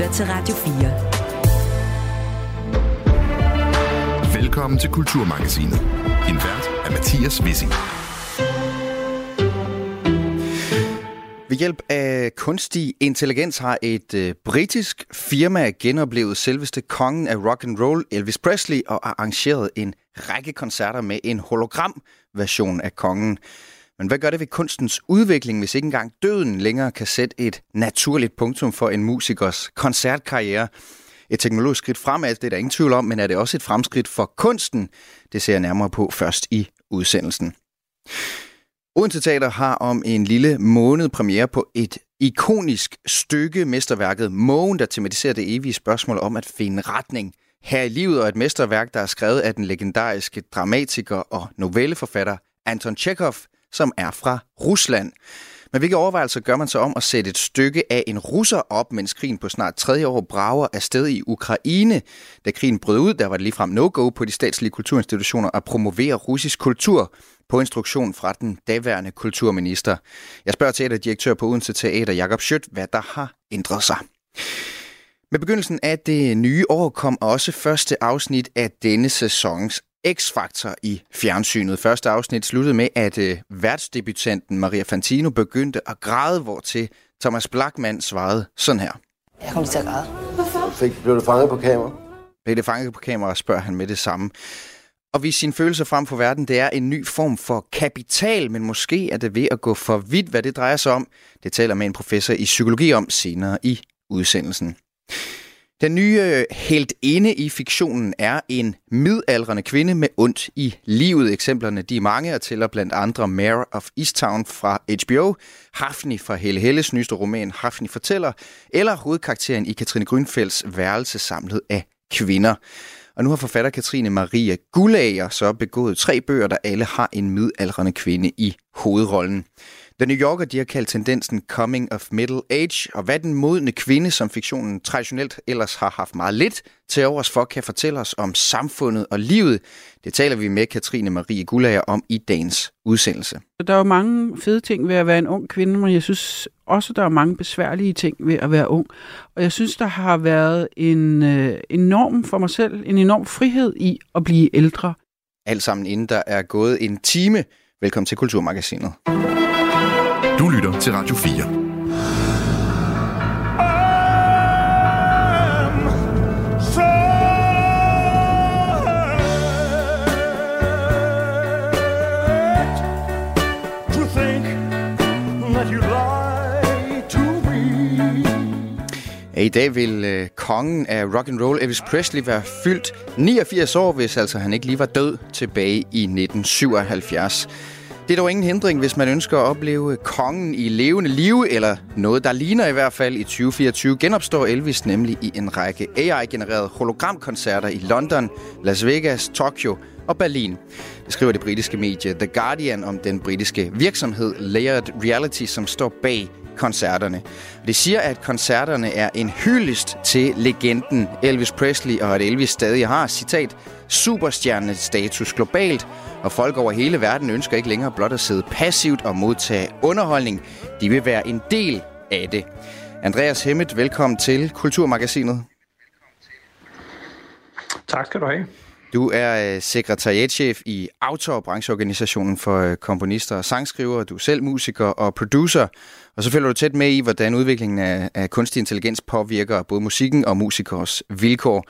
lytter til Radio 4. Velkommen til Kulturmagasinet. En vært er Mathias Wissing. Ved hjælp af kunstig intelligens har et øh, britisk firma genoplevet selveste kongen af rock and roll Elvis Presley og arrangeret en række koncerter med en hologram-version af kongen. Men hvad gør det ved kunstens udvikling, hvis ikke engang døden længere kan sætte et naturligt punktum for en musikers koncertkarriere? Et teknologisk skridt fremad, det er der ingen tvivl om, men er det også et fremskridt for kunsten? Det ser jeg nærmere på først i udsendelsen. Odense Teater har om en lille måned premiere på et ikonisk stykke, mesterværket Mågen, der tematiserer det evige spørgsmål om at finde retning her i livet, og et mesterværk, der er skrevet af den legendariske dramatiker og novelleforfatter Anton Chekhov, som er fra Rusland. Men hvilke overvejelser gør man så om at sætte et stykke af en russer op, mens krigen på snart tredje år brager afsted i Ukraine? Da krigen brød ud, der var det ligefrem no-go på de statslige kulturinstitutioner at promovere russisk kultur på instruktion fra den daværende kulturminister. Jeg spørger teaterdirektør på Odense Teater, Jakob Schødt, hvad der har ændret sig. Med begyndelsen af det nye år kom også første afsnit af denne sæsons X-Factor i fjernsynet. Første afsnit sluttede med, at øh, værtsdebutanten Maria Fantino begyndte at græde, hvor til Thomas Blackman svarede sådan her. Jeg kommer til at græde. Hvorfor? Fik, blev du fanget på kamera? Blev det fanget på kamera, spørger han med det samme. Og vise sine følelser frem for verden, det er en ny form for kapital, men måske er det ved at gå for vidt, hvad det drejer sig om. Det taler med en professor i psykologi om senere i udsendelsen. Den nye øh, helt inde i fiktionen er en midaldrende kvinde med ondt i livet. Eksemplerne de er mange og tæller blandt andre Mare of Easttown fra HBO, Hafni fra Helle Helles nyeste roman Hafni fortæller, eller hovedkarakteren i Katrine Grünfelds værelse samlet af kvinder. Og nu har forfatter Katrine Maria Gullager så begået tre bøger, der alle har en midaldrende kvinde i hovedrollen. The New Yorker de har kaldt tendensen coming of middle age, og hvad den modne kvinde, som fiktionen traditionelt ellers har haft meget lidt til overs for, kan fortælle os om samfundet og livet. Det taler vi med Katrine Marie Gullager om i dagens udsendelse. Der er jo mange fede ting ved at være en ung kvinde, men jeg synes også, der er mange besværlige ting ved at være ung. Og jeg synes, der har været en øh, enorm for mig selv, en enorm frihed i at blive ældre. Alt sammen inden der er gået en time. Velkommen til Kulturmagasinet. Du lytter til Radio 4. I dag vil øh, kongen af rock and roll Elvis Presley være fyldt 89 år, hvis altså han ikke lige var død tilbage i 1977. Det er dog ingen hindring, hvis man ønsker at opleve kongen i levende liv, eller noget, der ligner i hvert fald i 2024, genopstår Elvis nemlig i en række AI-genererede hologramkoncerter i London, Las Vegas, Tokyo og Berlin. Det skriver det britiske medie The Guardian om den britiske virksomhed Layered Reality, som står bag koncerterne. Det siger, at koncerterne er en hyldest til legenden Elvis Presley, og at Elvis stadig har, citat, superstjernestatus globalt, og folk over hele verden ønsker ikke længere blot at sidde passivt og modtage underholdning. De vil være en del af det. Andreas Hemmet, velkommen til Kulturmagasinet. Tak skal du have. Du er øh, sekretariatchef i Autor, brancheorganisationen for øh, komponister og sangskriver. Du er selv musiker og producer. Og så følger du tæt med i, hvordan udviklingen af, af kunstig intelligens påvirker både musikken og musikers vilkår.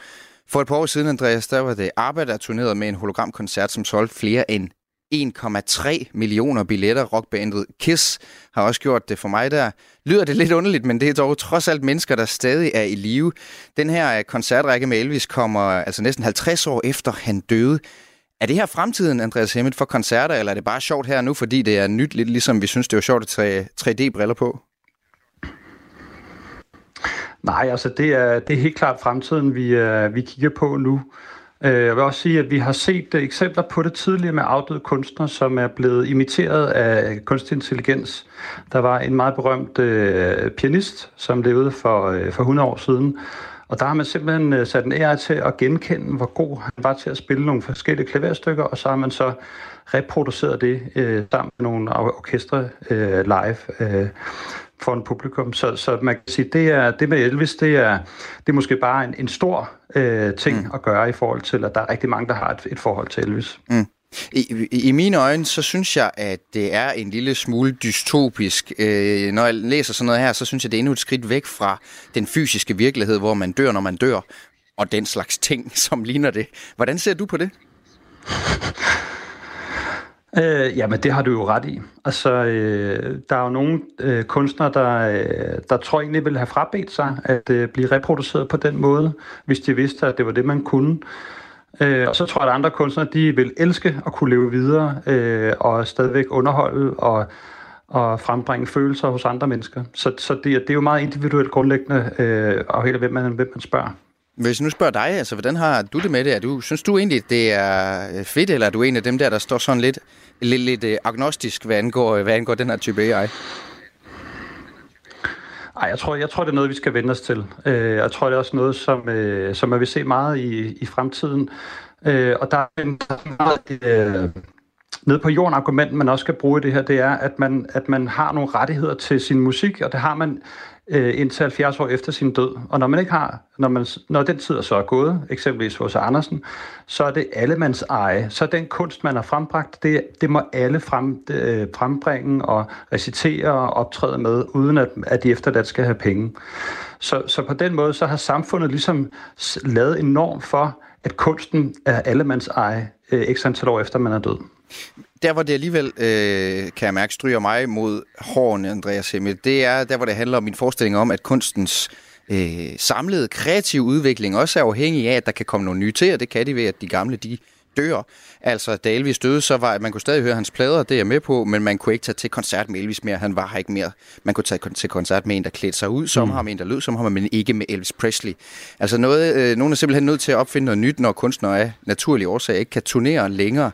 For et par år siden, Andreas, der var det arbejde, der turnerede med en hologramkoncert, som solgte flere end 1,3 millioner billetter. Rockbandet Kiss har også gjort det for mig der. Lyder det lidt underligt, men det er dog trods alt mennesker, der stadig er i live. Den her koncertrække med Elvis kommer altså næsten 50 år efter han døde. Er det her fremtiden, Andreas Hemmet, for koncerter, eller er det bare sjovt her nu, fordi det er nyt, lidt ligesom vi synes, det er sjovt at 3D-briller på? Nej, altså det er, det er helt klart fremtiden, vi, uh, vi kigger på nu. Uh, jeg vil også sige, at vi har set uh, eksempler på det tidligere med afdøde kunstnere, som er blevet imiteret af kunstig intelligens. Der var en meget berømt uh, pianist, som levede for, uh, for 100 år siden, og der har man simpelthen uh, sat en AI til at genkende, hvor god han var til at spille nogle forskellige klaverstykker, og så har man så reproduceret det uh, sammen med nogle orkestre uh, live. Uh, for en publikum. Så, så man kan sige, det, er, det med Elvis, det er, det er måske bare en, en stor øh, ting mm. at gøre i forhold til, at der er rigtig mange, der har et, et forhold til Elvis. Mm. I, I mine øjne, så synes jeg, at det er en lille smule dystopisk. Øh, når jeg læser sådan noget her, så synes jeg, det er endnu et skridt væk fra den fysiske virkelighed, hvor man dør, når man dør, og den slags ting, som ligner det. Hvordan ser du på det? Øh, jamen, det har du jo ret i. Altså, øh, der er jo nogle øh, kunstnere, der, øh, der tror egentlig vil have frabedt sig at øh, blive reproduceret på den måde, hvis de vidste, at det var det, man kunne. Øh, og så tror jeg, at andre kunstnere, de vil elske at kunne leve videre øh, og stadigvæk underholde og, og frembringe følelser hos andre mennesker. Så, så det, det er jo meget individuelt grundlæggende, øh, afhængig af hvem man, hvem man spørger. Hvis nu spørger dig, altså, hvordan har du det med det? Er du, synes du egentlig, det er øh, fedt, eller er du en af dem der, der står sådan lidt, lidt, lidt øh, agnostisk, hvad angår, øh, hvad angår den her type AI? Ej, jeg tror, jeg tror, det er noget, vi skal vende os til. Øh, jeg tror, det er også noget, som, øh, som man vil se meget i, i fremtiden. Øh, og der er en meget øh, nede på jorden argument, man også skal bruge i det her, det er, at man, at man har nogle rettigheder til sin musik, og det har man øh, indtil 70 år efter sin død. Og når man ikke har, når, man, når den tid er så er gået, eksempelvis hos Andersen, så er det allemands eje. Så den kunst, man har frembragt, det, det må alle frem, øh, frembringe og recitere og optræde med, uden at, at de efterladt skal have penge. Så, så på den måde, så har samfundet ligesom lavet en norm for, at kunsten er allemands eje, øh, x antal år efter man er død. Der, hvor det alligevel, øh, kan jeg mærke, stryger mig mod hårene, Andreas Hemmel, det er der, hvor det handler om min forestilling om, at kunstens øh, samlede kreative udvikling også er afhængig af, at der kan komme nogle nye til, og det kan de ved, at de gamle, de dør. Altså, da Elvis døde, så var man kunne stadig høre hans plader, det er jeg med på, men man kunne ikke tage til koncert med Elvis mere. Han var her ikke mere. Man kunne tage til koncert med en, der klædte sig ud som mm. ham, en, der lød som ham, men ikke med Elvis Presley. Altså, noget, øh, nogen er simpelthen nødt til at opfinde noget nyt, når kunstnere af naturlige årsager ikke kan turnere længere.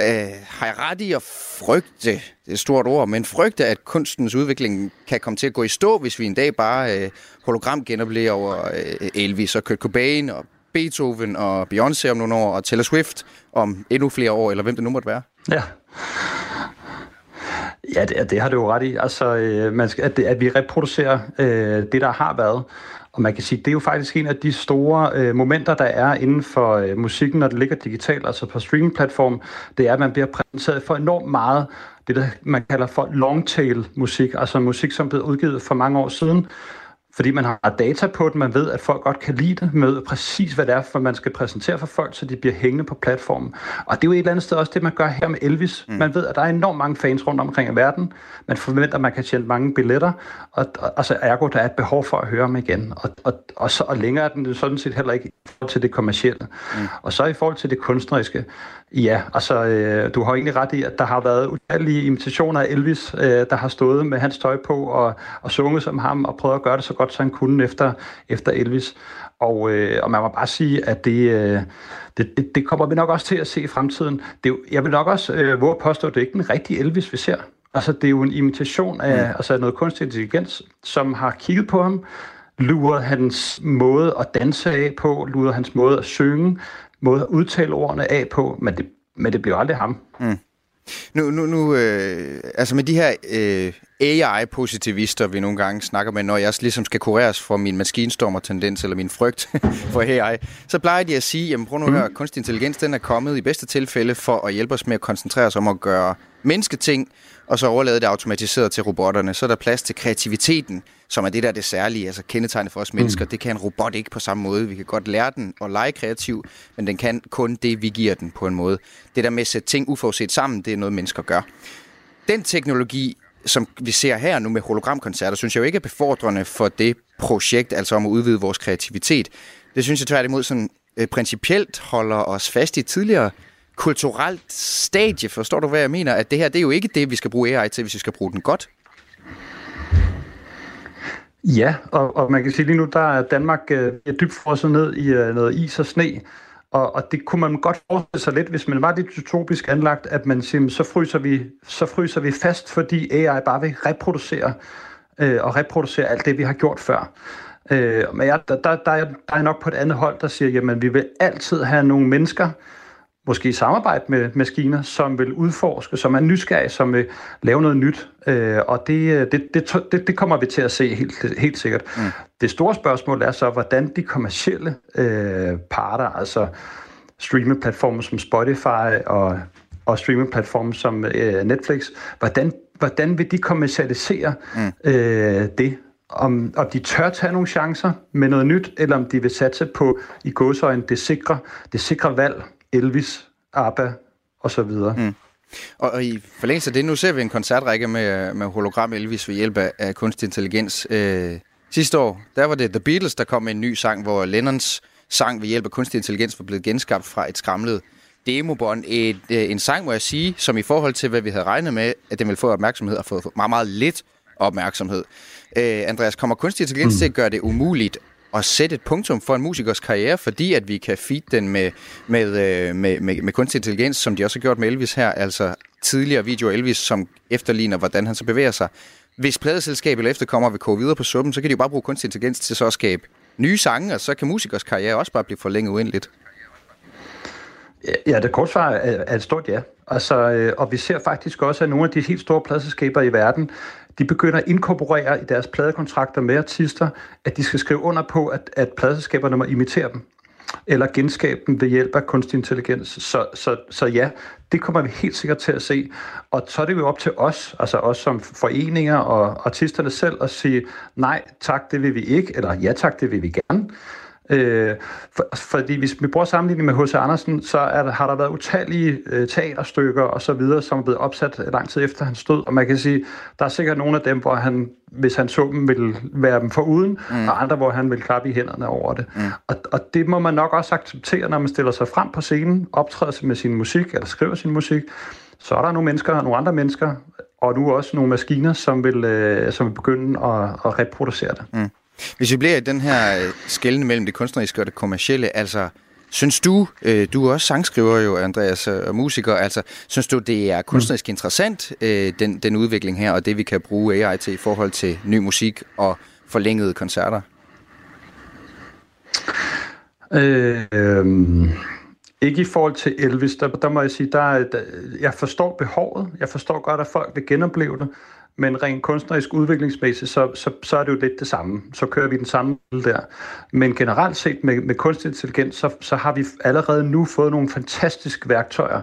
Øh, har jeg ret i at frygte, det er et stort ord, men frygte, at kunstens udvikling kan komme til at gå i stå, hvis vi en dag bare øh, hologram genoplever over øh, Elvis og Kurt Cobain og Beethoven og Beyoncé om nogle år, og Taylor Swift om endnu flere år, eller hvem det nu måtte være? Ja. Ja, det, det har du jo ret i. Altså, øh, man skal, at, det, at vi reproducerer øh, det, der har været. Og man kan sige, det er jo faktisk en af de store øh, momenter, der er inden for øh, musikken, når det ligger digitalt, altså på streamingplatform, det er, at man bliver præsenteret for enormt meget det, der man kalder for long-tail musik, altså musik, som blev udgivet for mange år siden, fordi man har data på det, man ved, at folk godt kan lide det, med præcis hvad det er, for man skal præsentere for folk, så de bliver hængende på platformen. Og det er jo et eller andet sted også det, man gør her med Elvis. Mm. Man ved, at der er enormt mange fans rundt omkring i verden. Man forventer, at man kan tjene mange billetter, og, og altså ergo, der er et behov for at høre ham igen. Og, og, og, så, og længere er den sådan set heller ikke i forhold til det kommercielle. Mm. Og så i forhold til det kunstneriske, ja, altså øh, du har egentlig ret i, at der har været utallige imitationer af Elvis, øh, der har stået med hans tøj på og, og sunget som ham og prøvet at gøre det så godt så han kunne efter, efter Elvis. Og, øh, og man må bare sige, at det, øh, det, det, det kommer vi nok også til at se i fremtiden. Det, jeg vil nok også øh, våge påstå, at det er ikke den rigtige Elvis, vi ser. Altså, det er jo en imitation af mm. altså, noget kunstig intelligens, som har kigget på ham, lurer hans måde at danse af på, lurer hans måde at synge, måde at udtale ordene af på, men det, men det bliver aldrig ham. Mm. Nu, nu, nu øh, altså med de her øh, AI-positivister, vi nogle gange snakker med, når jeg ligesom skal kureres for min maskinstormer-tendens eller min frygt for AI, så plejer de at sige, jamen prøv nu at høre, kunstig intelligens den er kommet i bedste tilfælde for at hjælpe os med at koncentrere os om at gøre mennesketing, og så overlade det automatiseret til robotterne. Så er der plads til kreativiteten, som er det, der er det særlige, altså kendetegnet for os mennesker. Mm. Det kan en robot ikke på samme måde. Vi kan godt lære den at lege kreativ, men den kan kun det, vi giver den på en måde. Det der med at sætte ting uforudset sammen, det er noget, mennesker gør. Den teknologi, som vi ser her nu med hologramkoncerter, synes jeg jo ikke er befordrende for det projekt, altså om at udvide vores kreativitet. Det synes jeg tværtimod sådan øh, principielt holder os fast i tidligere kulturelt stadie. Forstår du, hvad jeg mener? At det her, det er jo ikke det, vi skal bruge AI til, hvis vi skal bruge den godt. Ja, og, og man kan sige lige nu, der er Danmark øh, dybt frosset ned i øh, noget is og sne. Og, og det kunne man godt forestille sig lidt, hvis man var lidt utopisk anlagt, at man siger, så fryser vi, så fryser vi fast, fordi AI bare vil reproducere øh, og reproducere alt det, vi har gjort før. Øh, men jeg, der, der, der, er, der er nok på et andet hold, der siger, jamen vi vil altid have nogle mennesker, måske samarbejde med maskiner, som vil udforske, som er nysgerrige, som vil lave noget nyt. Øh, og det, det, det, det, det kommer vi til at se helt, helt sikkert. Mm. Det store spørgsmål er så, hvordan de kommercielle øh, parter, altså streamingplatformer som Spotify og, og streamingplatformer som øh, Netflix, hvordan, hvordan vil de kommercialisere mm. øh, det? Om, om de tør tage nogle chancer med noget nyt, eller om de vil satse på i godsøjen det sikre, det sikre valg, Elvis, ABBA og så videre. Mm. Og, og i forlængelse af det, nu ser vi en koncertrække med, med hologram Elvis ved hjælp af, af kunstig intelligens. Øh, sidste år, der var det The Beatles, der kom med en ny sang, hvor Lennons sang ved hjælp af kunstig intelligens var blevet genskabt fra et skramlet demobånd. Et, øh, en sang, må jeg sige, som i forhold til, hvad vi havde regnet med, at den ville få opmærksomhed, og fået meget, meget lidt opmærksomhed. Øh, Andreas, kommer kunstig intelligens mm. til at gøre det umuligt at sætte et punktum for en musikers karriere, fordi at vi kan feed den med, med, øh, med, med, med kunstig intelligens, som de også har gjort med Elvis her, altså tidligere video Elvis, som efterligner, hvordan han så bevæger sig. Hvis pladeselskabet eller efterkommer vil koge videre på suppen, så kan de jo bare bruge kunstig intelligens til så at skabe nye sange, og så kan musikers karriere også bare blive forlænget uendeligt. Ja, det korte svar er et stort ja. Altså, øh, og vi ser faktisk også, at nogle af de helt store pladselskaber i verden, de begynder at inkorporere i deres pladekontrakter med artister, at de skal skrive under på, at, at pladeselskaberne må imitere dem eller genskabe dem ved hjælp af kunstig intelligens. Så, så, så ja, det kommer vi helt sikkert til at se. Og så er det jo op til os, altså os som foreninger og artisterne selv, at sige, nej tak, det vil vi ikke, eller ja tak, det vil vi gerne. Øh, for, fordi hvis vi bruger sammenligning med H.C. Andersen, så er der, har der været utallige øh, teaterstykker og så videre, som er blevet opsat lang tid efter hans død. Og man kan sige, der er sikkert nogle af dem, hvor han, hvis han så dem, vil være dem foruden, mm. og andre, hvor han vil klappe i hænderne over det. Mm. Og, og det må man nok også acceptere, når man stiller sig frem på scenen, optræder med sin musik, eller skriver sin musik, så er der nogle mennesker, nogle andre mennesker, og nu også nogle maskiner, som vil, øh, som vil begynde at, at reproducere det. Mm. Hvis vi bliver i den her øh, skældende mellem det kunstneriske og det kommercielle, altså Synes du, øh, du er også sangskriver jo, Andreas, øh, og musiker, altså synes du, det er kunstnerisk mm. interessant, øh, den, den udvikling her, og det vi kan bruge AI til i forhold til ny musik og forlængede koncerter? Øh, øh, ikke i forhold til Elvis, der, der må jeg sige, der, der, jeg forstår behovet, jeg forstår godt, at folk vil genopleve det, men rent kunstnerisk udviklingsmæssigt, så, så, så er det jo lidt det samme. Så kører vi den samme der. Men generelt set med, med kunstig intelligens, så, så har vi allerede nu fået nogle fantastiske værktøjer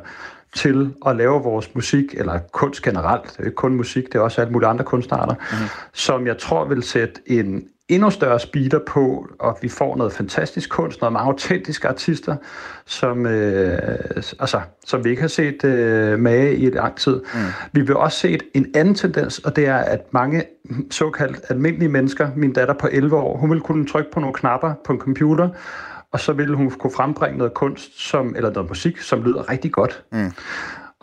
til at lave vores musik, eller kunst generelt, det er ikke kun musik, det er også alle mulige andre kunstarter, mm-hmm. som jeg tror vil sætte en endnu større speeder på, og vi får noget fantastisk kunst, noget meget autentiske artister, som, øh, altså, som vi ikke har set øh, med i et lang tid. Mm. Vi vil også se en anden tendens, og det er, at mange såkaldt almindelige mennesker, min datter på 11 år, hun vil kunne trykke på nogle knapper på en computer, og så ville hun kunne frembringe noget kunst, som, eller noget musik, som lyder rigtig godt. Mm.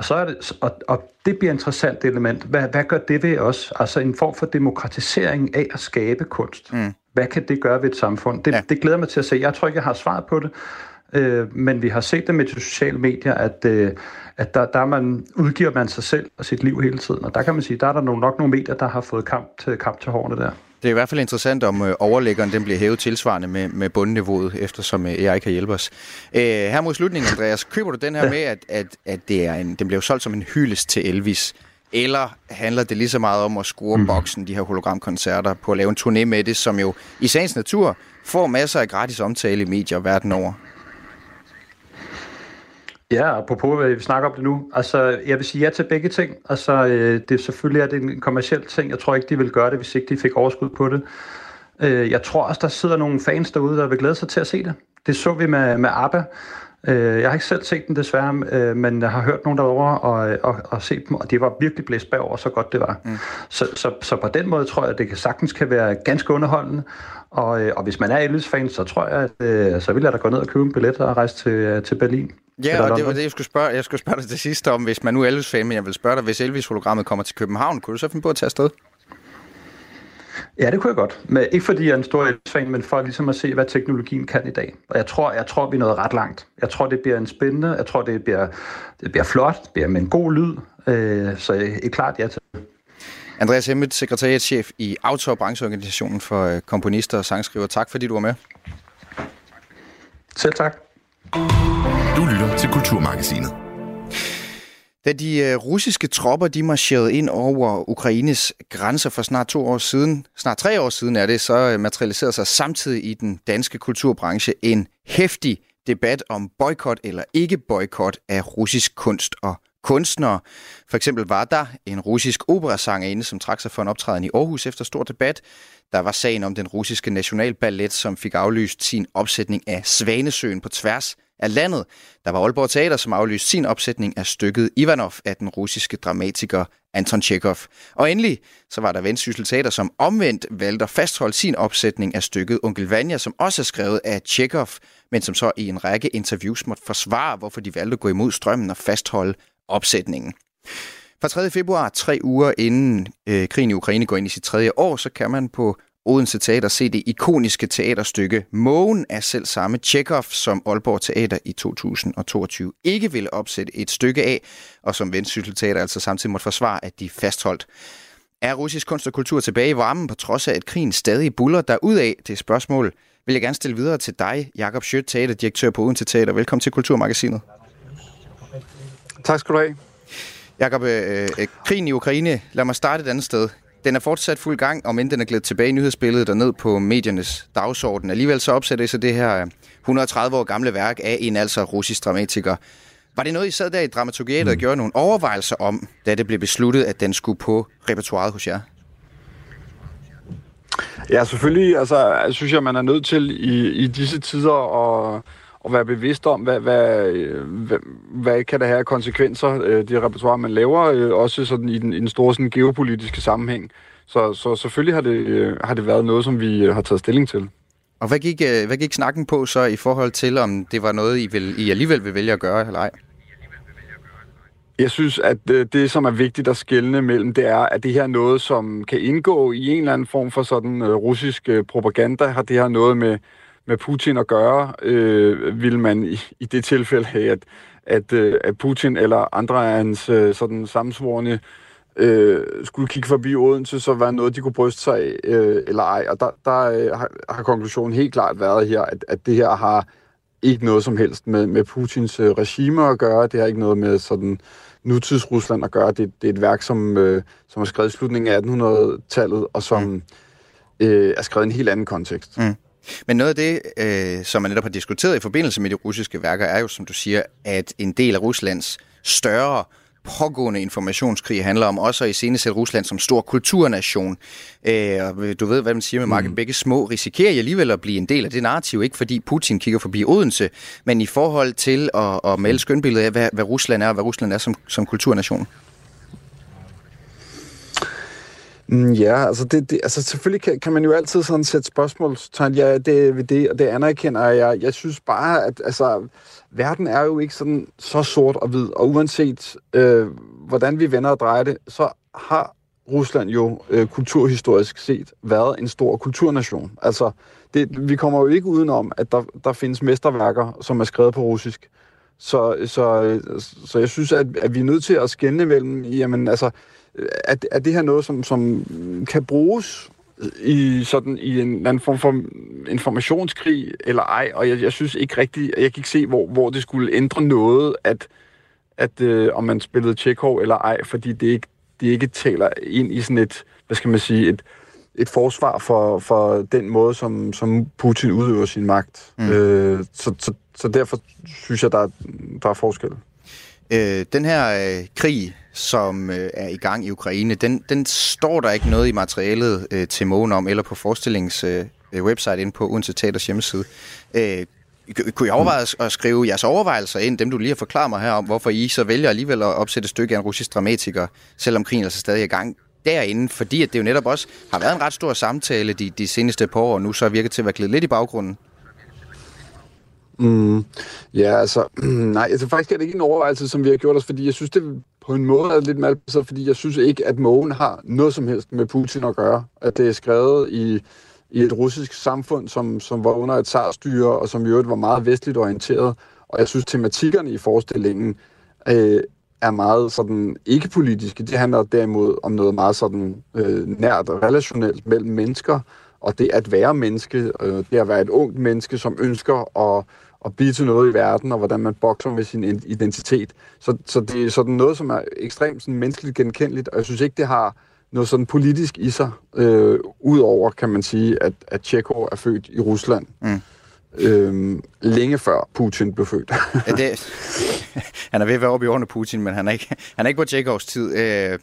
Og, så er det, og, og det bliver et interessant element. Hvad, hvad gør det ved os? Altså en form for demokratisering af at skabe kunst. Mm. Hvad kan det gøre ved et samfund? Det, ja. det glæder mig til at se. Jeg tror ikke, jeg har svaret på det, øh, men vi har set det med de sociale medier, at, øh, at der, der man, udgiver man sig selv og sit liv hele tiden. Og der kan man sige, der er der nok nogle medier, der har fået kamp til, kamp til hårene der. Det er i hvert fald interessant, om øh, overlæggeren den bliver hævet tilsvarende med, med bundniveauet, eftersom øh, AI kan hjælpe os. Øh, her mod slutningen, Andreas, køber du den her ja. med, at, at, at det er en, den bliver solgt som en hyldest til Elvis? Eller handler det lige så meget om at score mm. boksen, de her hologramkoncerter, på at lave en turné med det, som jo i sagens natur får masser af gratis omtale i medier verden over? Ja, apropos hvad vi snakker om det nu. Altså, jeg vil sige ja til begge ting. Altså, øh, det selvfølgelig er det en kommersiel ting. Jeg tror ikke, de vil gøre det, hvis ikke de fik overskud på det. Øh, jeg tror også, der sidder nogle fans derude, der vil glæde sig til at se det. Det så vi med, med ABBA. Øh, jeg har ikke selv set den desværre, øh, men jeg har hørt nogen derovre og, og, og set dem, og de var virkelig blæst bagover, så godt det var. Mm. Så, så, så på den måde tror jeg, at det kan sagtens kan være ganske underholdende. Og, øh, og hvis man er Elvis-fan, så tror jeg, at øh, så vil jeg da gå ned og købe en billet og rejse til, til Berlin. Ja, og det var det, jeg skulle spørge, jeg skulle spørge dig til sidst om, hvis man nu er Elvis-fan, men jeg vil spørge dig, hvis Elvis-hologrammet kommer til København, kunne du så finde på at tage afsted? Ja, det kunne jeg godt. Men ikke fordi jeg er en stor Elvis-fan, men for ligesom at se, hvad teknologien kan i dag. Og jeg tror, jeg tror vi er nået ret langt. Jeg tror, det bliver en spændende. Jeg tror, det bliver, det bliver flot. Det bliver med en god lyd. Øh, så jeg er klart ja til Andreas Hemmet, sekretariatschef i Autor Brancheorganisationen for øh, komponister og sangskriver. Tak fordi du var med. Selv tak. Du lytter til Kulturmagasinet. Da de øh, russiske tropper de marcherede ind over Ukraines grænser for snart to år siden, snart tre år siden er det, så øh, materialiserede sig samtidig i den danske kulturbranche en hæftig debat om boykot eller ikke boykot af russisk kunst og kunstnere. For eksempel var der en russisk operasangerinde, som trak sig for en optræden i Aarhus efter stor debat. Der var sagen om den russiske nationalballet, som fik aflyst sin opsætning af Svanesøen på tværs af landet. Der var Aalborg Teater, som aflyste sin opsætning af stykket Ivanov af den russiske dramatiker Anton Chekhov. Og endelig så var der Vendsyssel Teater, som omvendt valgte at fastholde sin opsætning af stykket Onkel Vanya, som også er skrevet af Chekhov, men som så i en række interviews måtte forsvare, hvorfor de valgte at gå imod strømmen og fastholde opsætningen. Fra 3. februar, tre uger inden øh, krigen i Ukraine går ind i sit tredje år, så kan man på Odense Teater se det ikoniske teaterstykke Mågen af selv samme Chekhov, som Aalborg Teater i 2022 ikke ville opsætte et stykke af, og som Vendsyssel Teater altså samtidig måtte forsvare, at de fastholdt. Er russisk kunst og kultur tilbage i varmen, på trods af, at krigen stadig buller derudad? Det spørgsmål vil jeg gerne stille videre til dig, Jakob Schødt, teaterdirektør på Odense Teater. Velkommen til Kulturmagasinet. Tak skal du have. Jakob, øh, øh, krigen i Ukraine, lad mig starte et andet sted. Den er fortsat fuld gang, om end den er glædet tilbage i nyhedsbilledet og ned på mediernes dagsorden. Alligevel så opsætter I så det her 130 år gamle værk af en altså russisk dramatiker. Var det noget, I sad der i dramaturgiet mm. og gjorde nogle overvejelser om, da det blev besluttet, at den skulle på repertoireet hos jer? Ja, selvfølgelig. Altså, jeg synes jeg, man er nødt til i, i disse tider at, at være bevidst om, hvad, hvad, hvad, hvad kan det have konsekvenser, øh, det repertoire, man laver, øh, også sådan i den, i den store sådan, geopolitiske sammenhæng. Så, så selvfølgelig har det, øh, har det været noget, som vi har taget stilling til. Og hvad gik, hvad gik snakken på så i forhold til, om det var noget, I, vil, I alligevel vil vælge at gøre eller ej? Jeg synes, at det, som er vigtigt at skelne mellem, det er, at det her er noget, som kan indgå i en eller anden form for sådan russisk propaganda. Har det her noget med, med Putin at gøre? Uh, vil man i, i det tilfælde have, at, at, uh, at Putin eller andre af hans uh, sådan sammensvorne uh, skulle kigge forbi Odense, så var noget, de kunne bryste sig af, uh, eller ej. Og der, der uh, har, har konklusionen helt klart været her, at, at det her har ikke noget som helst med, med Putins uh, regime at gøre. Det har ikke noget med sådan nutids Rusland at gøre. Det, det er et værk, som, øh, som er skrevet i slutningen af 1800-tallet, og som mm. øh, er skrevet i en helt anden kontekst. Mm. Men noget af det, øh, som man netop har diskuteret i forbindelse med de russiske værker, er jo, som du siger, at en del af Ruslands større pågående informationskrig handler om også at iscenesætte Rusland som stor kulturnation. Øh, og du ved, hvad man siger med Marken mm. Begge Små, risikerer I alligevel at blive en del af det narrativ, ikke fordi Putin kigger forbi Odense, men i forhold til at, at male skønbilledet af, hvad, hvad Rusland er, og hvad Rusland er som, som kulturnation. Mm, Mm, ja, altså, det, det, altså selvfølgelig kan, kan man jo altid sådan sætte spørgsmålstegn. Ja, det ved det, og det anerkender jeg. Jeg synes bare, at altså, verden er jo ikke sådan så sort og hvid, og uanset øh, hvordan vi vender og drejer det, så har Rusland jo øh, kulturhistorisk set været en stor kulturnation. Altså, det, vi kommer jo ikke udenom, at der, der findes mesterværker, som er skrevet på russisk. Så, så, øh, så jeg synes, at, at vi er nødt til at skænde mellem, jamen altså, er, er det her noget, som, som kan bruges i sådan i en anden form for informationskrig eller ej, og jeg, jeg synes ikke rigtigt, jeg kan ikke se, hvor, hvor det skulle ændre noget, at, at øh, om man spillede Tjekov eller ej, fordi det ikke, det ikke taler ind i sådan et, hvad skal man sige, et, et forsvar for, for den måde, som, som Putin udøver sin magt. Mm. Øh, så, så, så derfor synes jeg, der er, der er forskel. Øh, den her øh, krig, som øh, er i gang i Ukraine, den, den står der ikke noget i materialet øh, til mågen om, eller på forestillingens øh, øh website inde på Odense Teaters hjemmeside. Øh, kunne I overveje at skrive jeres overvejelser ind, dem du lige har forklaret mig her om, hvorfor I så vælger alligevel at opsætte et stykke af en russisk dramatiker, selvom krigen altså stadig er i gang derinde, fordi at det jo netop også har været en ret stor samtale de, de seneste par år, og nu så virker til at være glædet lidt i baggrunden? Mm, ja, altså, nej, altså faktisk er det ikke en overvejelse, som vi har gjort os, fordi jeg synes, det på en måde er lidt malplaceret, fordi jeg synes ikke, at mågen har noget som helst med Putin at gøre. At det er skrevet i, i et russisk samfund, som, som var under et tsarstyre, og som i øvrigt var meget vestligt orienteret. Og jeg synes, tematikkerne i forestillingen øh, er meget sådan ikke-politiske. Det handler derimod om noget meget sådan øh, nært og relationelt mellem mennesker, og det at være menneske, øh, det at være et ungt menneske, som ønsker at, at blive til noget i verden, og hvordan man bokser med sin identitet. Så, så det er sådan noget, som er ekstremt sådan menneskeligt genkendeligt, og jeg synes ikke, det har noget sådan politisk i sig, øh, udover, kan man sige, at, at Tjekko er født i Rusland. Mm øhm, længe før Putin blev født. ja, det, han er ved at være oppe i årene Putin, men han er ikke, han er ikke på Tjekovs tid. Øh,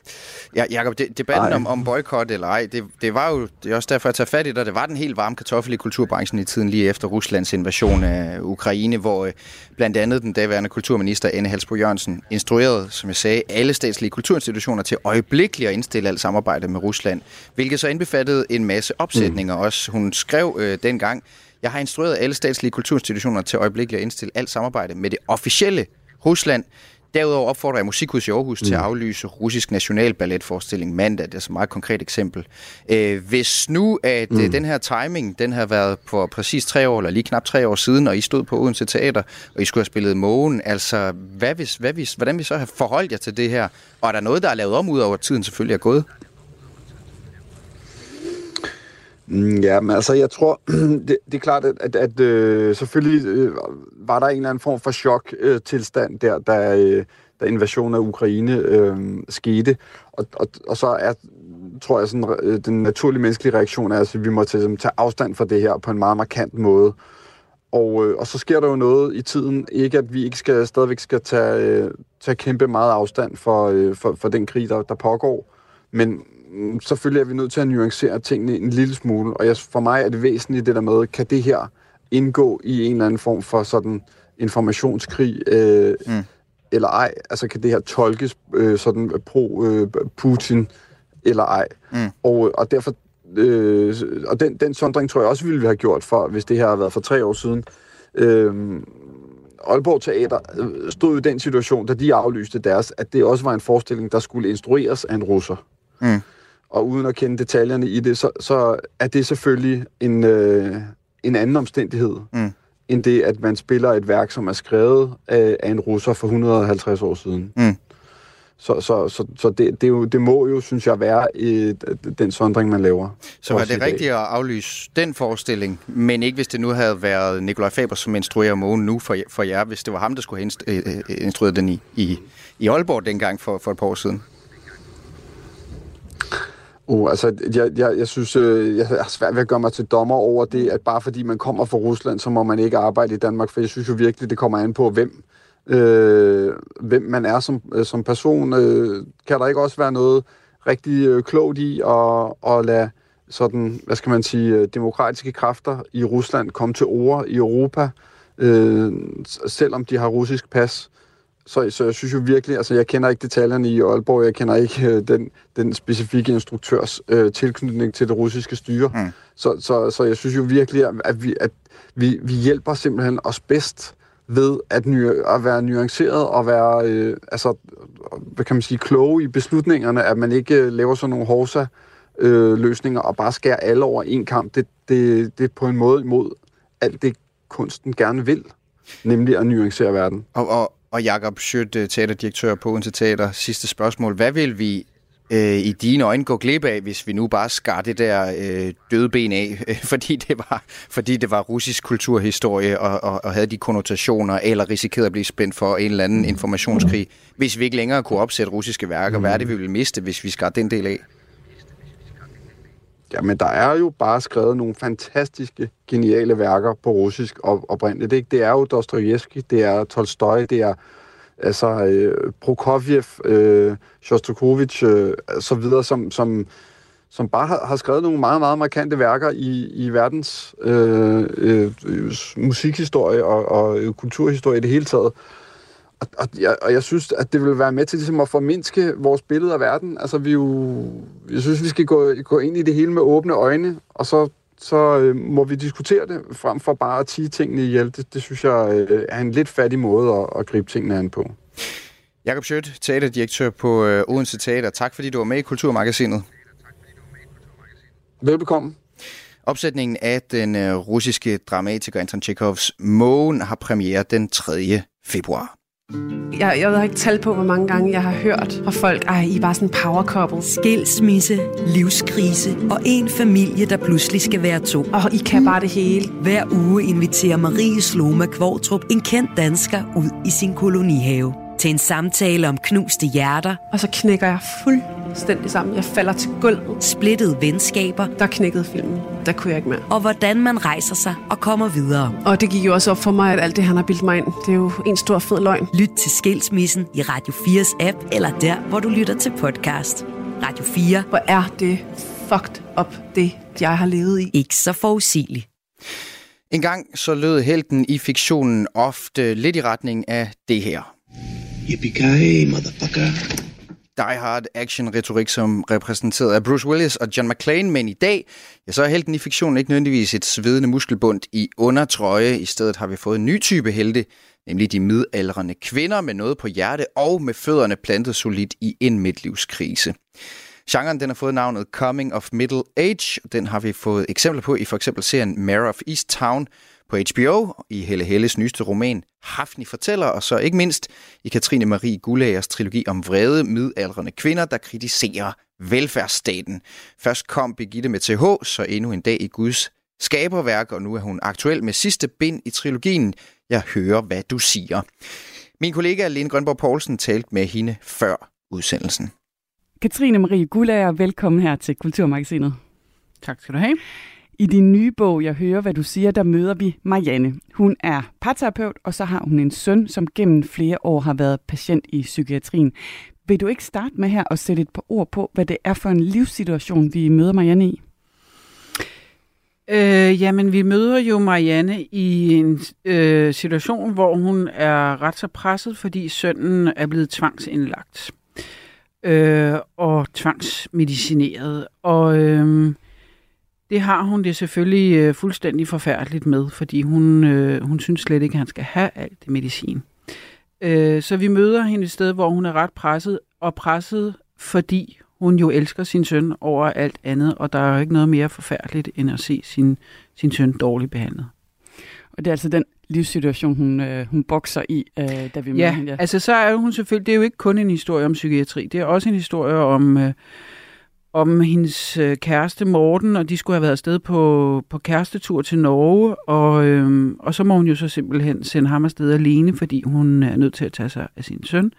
ja, Jacob, det, debatten om, om boykot eller ej, det, det var jo det er også derfor, at tage fat i det. Det var den helt varme kartoffel i kulturbranchen i tiden lige efter Ruslands invasion af Ukraine, hvor øh, blandt andet den daværende kulturminister Anne Halsbro Jørgensen instruerede, som jeg sagde, alle statslige kulturinstitutioner til øjeblikkeligt at indstille alt samarbejde med Rusland, hvilket så indbefattede en masse opsætninger mm. også. Hun skrev øh, dengang, jeg har instrueret alle statslige kulturinstitutioner til øjeblikkeligt at indstille alt samarbejde med det officielle Rusland. Derudover opfordrer jeg Musikhus i Aarhus mm. til at mm. aflyse russisk nationalballetforestilling mandag. Det er et meget konkret eksempel. Øh, hvis nu, at øh, mm. den her timing, den har været for præcis tre år, eller lige knap tre år siden, og I stod på Odense Teater, og I skulle have spillet Mågen, altså, hvad hvis, hvad hvis, hvordan vi så have forholdt jer til det her? Og er der noget, der er lavet om, ud over tiden selvfølgelig er gået? Mm, Mm, ja, men altså, jeg tror, det, det er klart, at, at, at øh, selvfølgelig øh, var der en eller anden form for chok-tilstand øh, der, da, øh, da invasionen af Ukraine øh, skete. Og, og, og så er, tror jeg, sådan, øh, den naturlige menneskelige reaktion er, altså, at vi må tage, tage afstand fra det her på en meget markant måde. Og, øh, og så sker der jo noget i tiden, ikke at vi ikke skal, stadigvæk skal tage, øh, tage kæmpe meget afstand for, øh, for, for den krig, der, der pågår. Men, selvfølgelig er vi nødt til at nuancere tingene en lille smule, og jeg, for mig er det væsentligt det der med, kan det her indgå i en eller anden form for sådan informationskrig, øh, mm. eller ej? Altså kan det her tolkes øh, sådan pro-Putin, øh, eller ej? Mm. Og, og derfor, øh, og den, den sondring tror jeg også, ville vi have gjort, for, hvis det her har været for tre år siden. Øh, Aalborg Teater øh, stod i den situation, da de aflyste deres, at det også var en forestilling, der skulle instrueres af en russer. Mm og uden at kende detaljerne i det, så, så er det selvfølgelig en, øh, en anden omstændighed, mm. end det, at man spiller et værk, som er skrevet af, af en russer for 150 år siden. Mm. Så, så, så, så det, det, jo, det må jo, synes jeg, være i den sondring, man laver. Så var det rigtigt at aflyse den forestilling, men ikke hvis det nu havde været Nikolaj Faber, som instruerer Mågen nu for, for jer, hvis det var ham, der skulle have øh, øh, instrueret den i, i, i Aalborg dengang for, for et par år siden? Uh, altså, jeg, jeg, jeg synes, øh, jeg har svært ved at gøre mig til dommer over det, at bare fordi man kommer fra Rusland, så må man ikke arbejde i Danmark, for jeg synes jo virkelig, det kommer an på, hvem, øh, hvem man er som, øh, som person. Øh, kan der ikke også være noget rigtig øh, klogt i at, at lade sådan, hvad skal man sige, øh, demokratiske kræfter i Rusland komme til ord i Europa, øh, selvom de har russisk pas? Så, så jeg synes jo virkelig, altså jeg kender ikke detaljerne i Aalborg, jeg kender ikke øh, den, den specifikke instruktørs øh, tilknytning til det russiske styre. Mm. Så, så, så jeg synes jo virkelig, at vi, at vi, vi hjælper simpelthen os bedst ved at, ny, at være nuanceret og være øh, altså, hvad kan man sige, kloge i beslutningerne, at man ikke øh, laver sådan nogle horsa øh, løsninger og bare skærer alle over en kamp. Det, det, det er på en måde imod alt det, kunsten gerne vil, nemlig at nuancere verden. Og, og, og Jakob Schødt, øh, teaterdirektør på Odense Teater. Sidste spørgsmål. Hvad vil vi øh, i dine øjne gå glip af, hvis vi nu bare skar det der øh, døde ben af, øh, fordi, det var, fordi det var russisk kulturhistorie og, og, og havde de konnotationer, eller risikerede at blive spændt for en eller anden informationskrig, hvis vi ikke længere kunne opsætte russiske værker? Hvad er det, vi vil miste, hvis vi skar den del af? Jamen, der er jo bare skrevet nogle fantastiske, geniale værker på russisk og oprindeligt. Det, det er jo Dostojevski, det er Tolstoy, det er altså øh, Prokofjev, øh, Shostakovich, øh, så videre, som, som, som bare har, har skrevet nogle meget, meget markante værker i, i verdens øh, øh, musikhistorie og, og kulturhistorie i det hele taget. Og, og, jeg, og jeg synes, at det vil være med til ligesom at formindske vores billede af verden. Altså, vi jo, jeg synes, vi skal gå, gå ind i det hele med åbne øjne, og så, så øh, må vi diskutere det, frem for bare at tige tingene ihjel. Det, det synes jeg øh, er en lidt fattig måde at, at gribe tingene an på. Jakob Schødt, teaterdirektør på øh, Odense Teater. Tak fordi du var med i Kulturmagasinet. Velbekomme. Opsætningen af den øh, russiske dramatiker Anton Chekhovs Mågen har premiere den 3. februar. Jeg, jeg ved ikke tal på, hvor mange gange jeg har hørt fra folk, ej, I er bare sådan power couple. Skilsmisse, livskrise og en familie, der pludselig skal være to. Og I kan bare det hele. Hver uge inviterer Marie Sloma Kvartrup en kendt dansker ud i sin kolonihave til en samtale om knuste hjerter, Og så knækker jeg fuldstændig sammen. Jeg falder til gulvet. splittede venskaber Der knækkede filmen. Der kunne jeg ikke mere. og hvordan man rejser sig og kommer videre. Og det gik jo også op for mig, at alt det, han har bildt mig ind, det er jo en stor fed løgn. Lyt til Skilsmissen i Radio 4's app eller der, hvor du lytter til podcast. Radio 4. Hvor er det fucked up, det jeg har levet i. Ikke så forudsigeligt. En gang så lød helten i fiktionen ofte lidt i retning af det her. Yippee-ki-yay, motherfucker. Die Hard action-retorik, som repræsenteret af Bruce Willis og John McClane, men i dag, ja, så er helten i fiktionen ikke nødvendigvis et svedende muskelbund i undertrøje. I stedet har vi fået en ny type helte, nemlig de midaldrende kvinder med noget på hjerte og med fødderne plantet solidt i en midtlivskrise. Genren den har fået navnet Coming of Middle Age. Den har vi fået eksempler på i for eksempel serien Mare of East Town på HBO, i Helle Helles nyeste roman Hafni fortæller, og så ikke mindst i Katrine Marie Gullagers trilogi om vrede midaldrende kvinder, der kritiserer velfærdsstaten. Først kom Birgitte med TH, så endnu en dag i Guds skaberværk, og nu er hun aktuel med sidste bind i trilogien. Jeg hører, hvad du siger. Min kollega Lene Grønborg Poulsen talte med hende før udsendelsen. Katrine Marie Gullager, velkommen her til Kulturmagasinet. Tak skal du have. I din nye bog, Jeg hører, hvad du siger, der møder vi Marianne. Hun er parterapeut, og så har hun en søn, som gennem flere år har været patient i psykiatrien. Vil du ikke starte med her og sætte et par ord på, hvad det er for en livssituation, vi møder Marianne i? Øh, jamen, vi møder jo Marianne i en øh, situation, hvor hun er ret så presset, fordi sønnen er blevet tvangsindlagt øh, og tvangsmedicineret. Og øh, det har hun det selvfølgelig øh, fuldstændig forfærdeligt med, fordi hun, øh, hun synes slet ikke, at han skal have alt det medicin. Øh, så vi møder hende et sted, hvor hun er ret presset, og presset, fordi hun jo elsker sin søn over alt andet, og der er jo ikke noget mere forfærdeligt, end at se sin, sin søn dårligt behandlet. Og det er altså den livssituation, hun, øh, hun bokser i, øh, da vi møder Ja, hende. altså så er hun selvfølgelig, det er jo ikke kun en historie om psykiatri, det er også en historie om, øh, om hendes øh, kæreste Morten, og de skulle have været afsted på, på kærestetur til Norge, og, øh, og så må hun jo så simpelthen sende ham afsted alene, fordi hun er nødt til at tage sig af sin søn.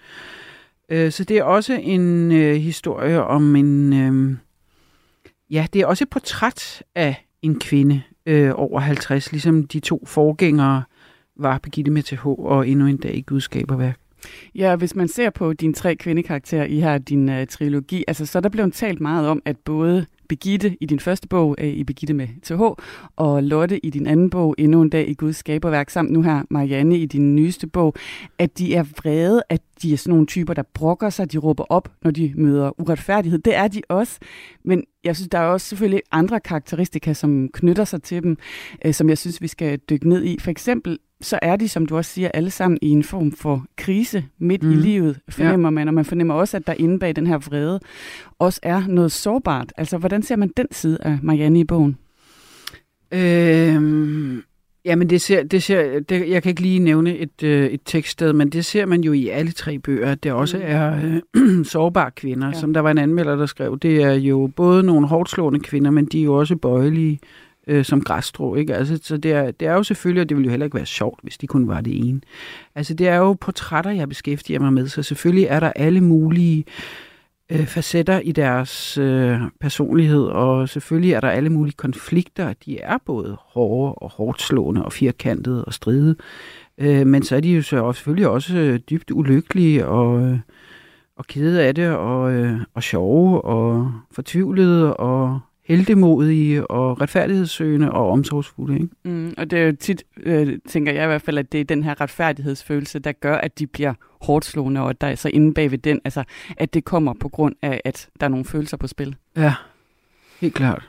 Øh, så det er også en øh, historie om en... Øh, ja, det er også et portræt af en kvinde øh, over 50, ligesom de to forgængere var Birgitte med TH og endnu en dag i Guds skaberværk. Ja, hvis man ser på dine tre kvindekarakterer i her din uh, trilogi, altså så er der blevet talt meget om, at både Begitte i din første bog, uh, i Begitte med TH, og Lotte i din anden bog, Endnu en dag i Guds skaberværk, samt nu her Marianne i din nyeste bog, at de er vrede, at de er sådan nogle typer, der brokker sig, de råber op, når de møder uretfærdighed. Det er de også, men jeg synes, der er også selvfølgelig andre karakteristika, som knytter sig til dem, uh, som jeg synes, vi skal dykke ned i. For eksempel så er de, som du også siger, alle sammen i en form for krise midt mm. i livet, fornemmer ja. man. Og man fornemmer også, at der inde bag den her vrede også er noget sårbart. Altså, hvordan ser man den side af Marianne i bogen? Øhm, jamen, det ser, det ser, det, jeg kan ikke lige nævne et, øh, et tekststed, men det ser man jo i alle tre bøger, at det også mm. er øh, sårbare kvinder, ja. som der var en anmelder, der skrev. Det er jo både nogle hårdt slående kvinder, men de er jo også bøjelige øh, som græsstrå. Ikke? Altså, så det er, det er jo selvfølgelig, og det ville jo heller ikke være sjovt, hvis de kun var det ene. Altså, det er jo portrætter, jeg beskæftiger mig med, så selvfølgelig er der alle mulige øh, facetter i deres øh, personlighed, og selvfølgelig er der alle mulige konflikter. De er både hårde og hårdt slående og firkantede og stride. Øh, men så er de jo så selvfølgelig også øh, dybt ulykkelige og, øh, og kede af det, og, øh, og sjove og fortvivlede og heldemodige og retfærdighedssøgende og omsorgsfulde. Ikke? Mm, og det er jo tit, øh, tænker jeg i hvert fald, at det er den her retfærdighedsfølelse, der gør, at de bliver hårdt slående, og at der er så inde bag ved den, altså at det kommer på grund af, at der er nogle følelser på spil. Ja, helt klart.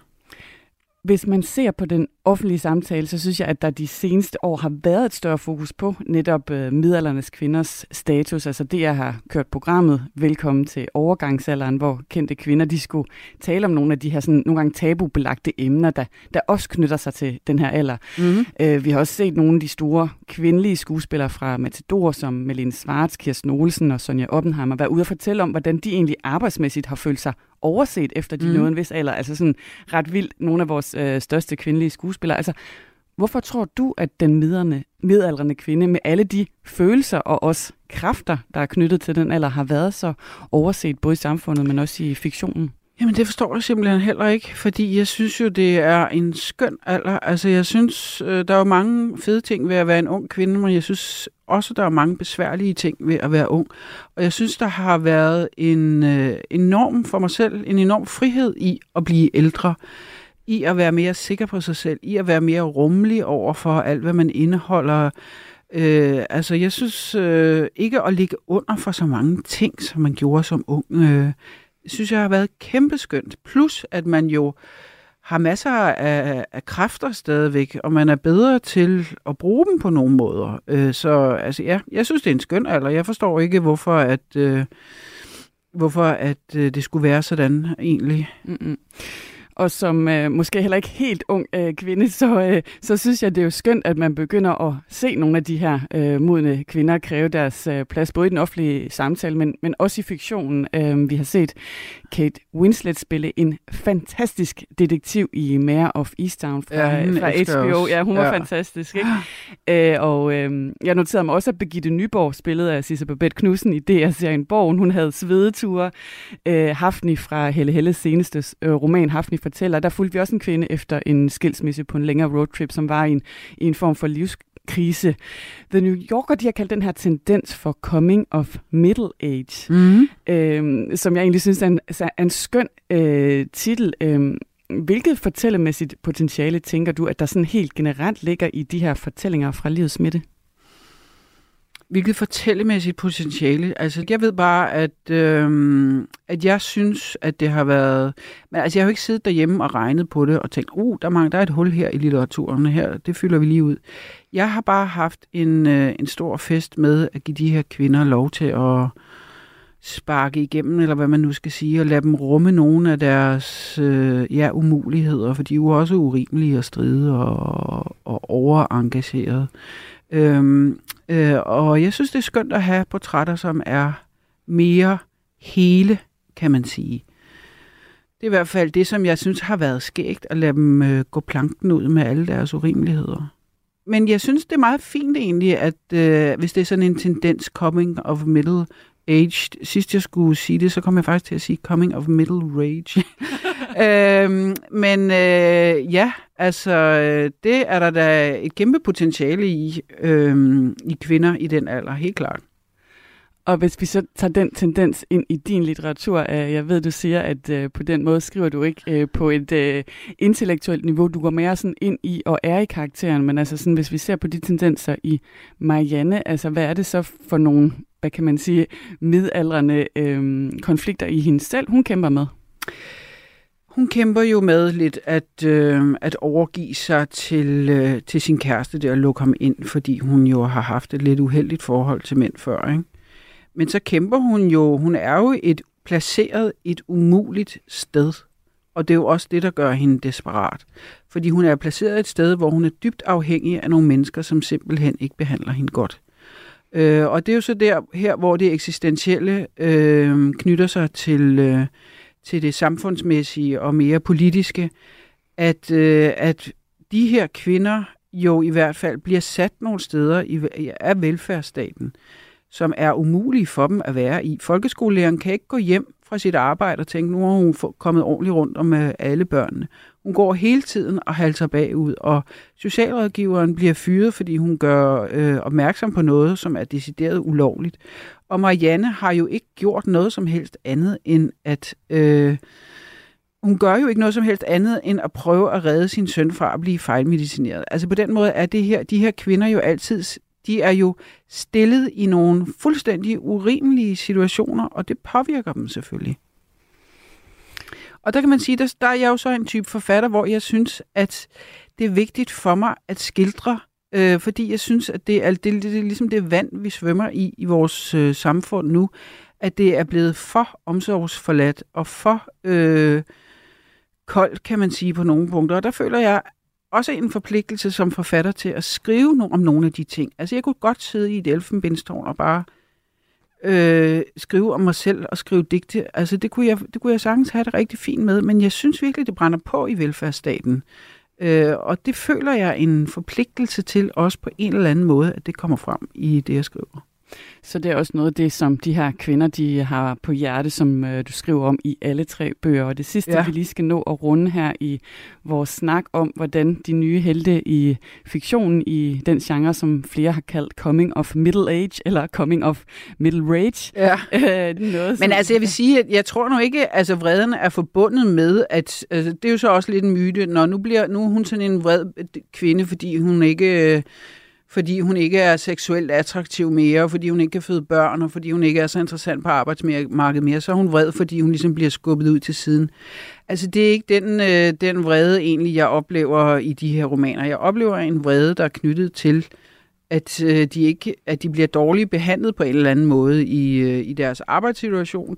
Hvis man ser på den offentlige samtale, så synes jeg, at der de seneste år har været et større fokus på netop øh, middelaldernes kvinders status. Altså det, jeg har kørt programmet Velkommen til overgangsalderen, hvor kendte kvinder de skulle tale om nogle af de her sådan, nogle gange tabubelagte emner, der, der også knytter sig til den her alder. Mm-hmm. Øh, vi har også set nogle af de store kvindelige skuespillere fra Matador, som Melin Svarts, Kirsten Olsen og Sonja Oppenheimer, være ude og fortælle om, hvordan de egentlig arbejdsmæssigt har følt sig overset, efter de mm. nåede en vis alder. Altså sådan ret vildt, nogle af vores øh, største kvindelige skuespillere. Altså, hvorfor tror du, at den miderne, midaldrende kvinde med alle de følelser og også kræfter, der er knyttet til den alder, har været så overset både i samfundet, men også i fiktionen? Jamen, det forstår jeg simpelthen heller ikke, fordi jeg synes jo, det er en skøn alder. Altså, jeg synes, øh, der er jo mange fede ting ved at være en ung kvinde, men jeg synes også, der er mange besværlige ting ved at være ung. Og jeg synes, der har været en øh, enorm for mig selv, en enorm frihed i at blive ældre, i at være mere sikker på sig selv, i at være mere rummelig over for alt, hvad man indeholder. Øh, altså, jeg synes øh, ikke at ligge under for så mange ting, som man gjorde som ung. Øh, synes jeg har været kæmpeskønt. Plus, at man jo har masser af, af kræfter stadigvæk, og man er bedre til at bruge dem på nogle måder. Øh, så altså, ja, jeg synes, det er en skøn alder. Jeg forstår ikke, hvorfor at, øh, hvorfor at øh, det skulle være sådan egentlig. Mm-mm og som øh, måske heller ikke helt ung øh, kvinde, så, øh, så synes jeg, det er jo skønt, at man begynder at se nogle af de her øh, modne kvinder kræve deres øh, plads, både i den offentlige samtale, men, men også i fiktionen. Øh, vi har set Kate Winslet spille en fantastisk detektiv i Mare of Easttown fra, ja, fra HBO. Ja, hun var ja. fantastisk. Ikke? Øh, og øh, jeg noterede mig også, at Birgitte Nyborg spillede af Sisse Babette Knudsen i DR-serien Borgen. Hun havde svedeture. Øh, Hafni fra Helle Helles seneste øh, roman Hafni fortæller, der fulgte vi også en kvinde efter en skilsmisse på en længere roadtrip, som var i en, i en form for livs krise. The New Yorker, de har kaldt den her tendens for coming of middle age, mm. øhm, som jeg egentlig synes er en, er en skøn øh, titel. Øhm, hvilket fortællemæssigt potentiale tænker du, at der sådan helt generelt ligger i de her fortællinger fra livets midte? Hvilket fortællemæssigt potentiale. Altså, jeg ved bare, at, øhm, at jeg synes, at det har været... Men altså, jeg har jo ikke siddet derhjemme og regnet på det og tænkt, uh, der, er, der er et hul her i litteraturen, her, det fylder vi lige ud. Jeg har bare haft en, øh, en stor fest med at give de her kvinder lov til at sparke igennem, eller hvad man nu skal sige, og lade dem rumme nogle af deres øh, ja, umuligheder, for de er jo også urimelige at stride og, og overengagerede. Øhm, øh, og jeg synes, det er skønt at have portrætter, som er mere hele, kan man sige. Det er i hvert fald det, som jeg synes har været skægt, at lade dem øh, gå planken ud med alle deres urimeligheder. Men jeg synes, det er meget fint egentlig, at øh, hvis det er sådan en tendens coming of middle aged. Sidst jeg skulle sige det, så kom jeg faktisk til at sige coming of middle rage. øhm, men øh, ja, altså det er der da et kæmpe potentiale i, øh, i kvinder i den alder, helt klart. Og hvis vi så tager den tendens ind i din litteratur, øh, jeg ved, du siger, at øh, på den måde skriver du ikke øh, på et øh, intellektuelt niveau, du går mere sådan ind i og er i karakteren, men altså sådan, hvis vi ser på de tendenser i Marianne, altså hvad er det så for nogle, hvad kan man sige, midaldrende øh, konflikter i hende selv, hun kæmper med? Hun kæmper jo med lidt at, øh, at overgive sig til, øh, til sin kæreste der og lukke ham ind, fordi hun jo har haft et lidt uheldigt forhold til mænd før, ikke? Men så kæmper hun jo, hun er jo et placeret et umuligt sted. Og det er jo også det, der gør hende desperat. Fordi hun er placeret et sted, hvor hun er dybt afhængig af nogle mennesker, som simpelthen ikke behandler hende godt. Øh, og det er jo så der her, hvor det eksistentielle øh, knytter sig til, øh, til det samfundsmæssige og mere politiske, at, øh, at de her kvinder jo i hvert fald bliver sat nogle steder i, af velfærdsstaten som er umulige for dem at være i. Folkeskolelæreren kan ikke gå hjem fra sit arbejde og tænke, nu har hun kommet ordentligt rundt om øh, alle børnene. Hun går hele tiden og halter bagud, og socialrådgiveren bliver fyret, fordi hun gør øh, opmærksom på noget, som er decideret ulovligt. Og Marianne har jo ikke gjort noget som helst andet end at... Øh, hun gør jo ikke noget som helst andet end at prøve at redde sin søn fra at blive fejlmedicineret. Altså på den måde er det her, de her kvinder jo altid de er jo stillet i nogle fuldstændig urimelige situationer, og det påvirker dem selvfølgelig. Og der kan man sige, der, der er jeg jo så en type forfatter, hvor jeg synes, at det er vigtigt for mig at skildre, øh, fordi jeg synes, at det er, det, det, det er ligesom det vand, vi svømmer i i vores øh, samfund nu, at det er blevet for omsorgsforladt og for øh, koldt, kan man sige, på nogle punkter. Og der føler jeg også en forpligtelse som forfatter til at skrive no- om nogle af de ting. Altså, jeg kunne godt sidde i et elfenbindstårn og bare øh, øh, skrive om mig selv og skrive digte. Altså, det kunne, jeg, det kunne jeg sagtens have det rigtig fint med, men jeg synes virkelig, det brænder på i velfærdsstaten. Øh, og det føler jeg en forpligtelse til, også på en eller anden måde, at det kommer frem i det, jeg skriver. Så det er også noget af det, som de her kvinder, de har på hjerte, som øh, du skriver om i alle tre bøger. Og det sidste, ja. vi lige skal nå at runde her i vores snak om, hvordan de nye helte i fiktionen, i den genre, som flere har kaldt coming of middle age, eller coming of middle rage. Ja. Øh, noget, Men altså, jeg vil sige, at jeg tror nu ikke, altså vreden er forbundet med, at altså, det er jo så også lidt en myte, når nu bliver nu er hun sådan en vred kvinde, fordi hun ikke... Øh, fordi hun ikke er seksuelt attraktiv mere, fordi hun ikke kan føde børn, og fordi hun ikke er så interessant på arbejdsmarkedet mere, så er hun vred, fordi hun ligesom bliver skubbet ud til siden. Altså, det er ikke den, øh, den vrede, egentlig, jeg oplever i de her romaner. Jeg oplever en vrede, der er knyttet til, at, øh, de, ikke, at de bliver dårligt behandlet på en eller anden måde i, øh, i deres arbejdssituation.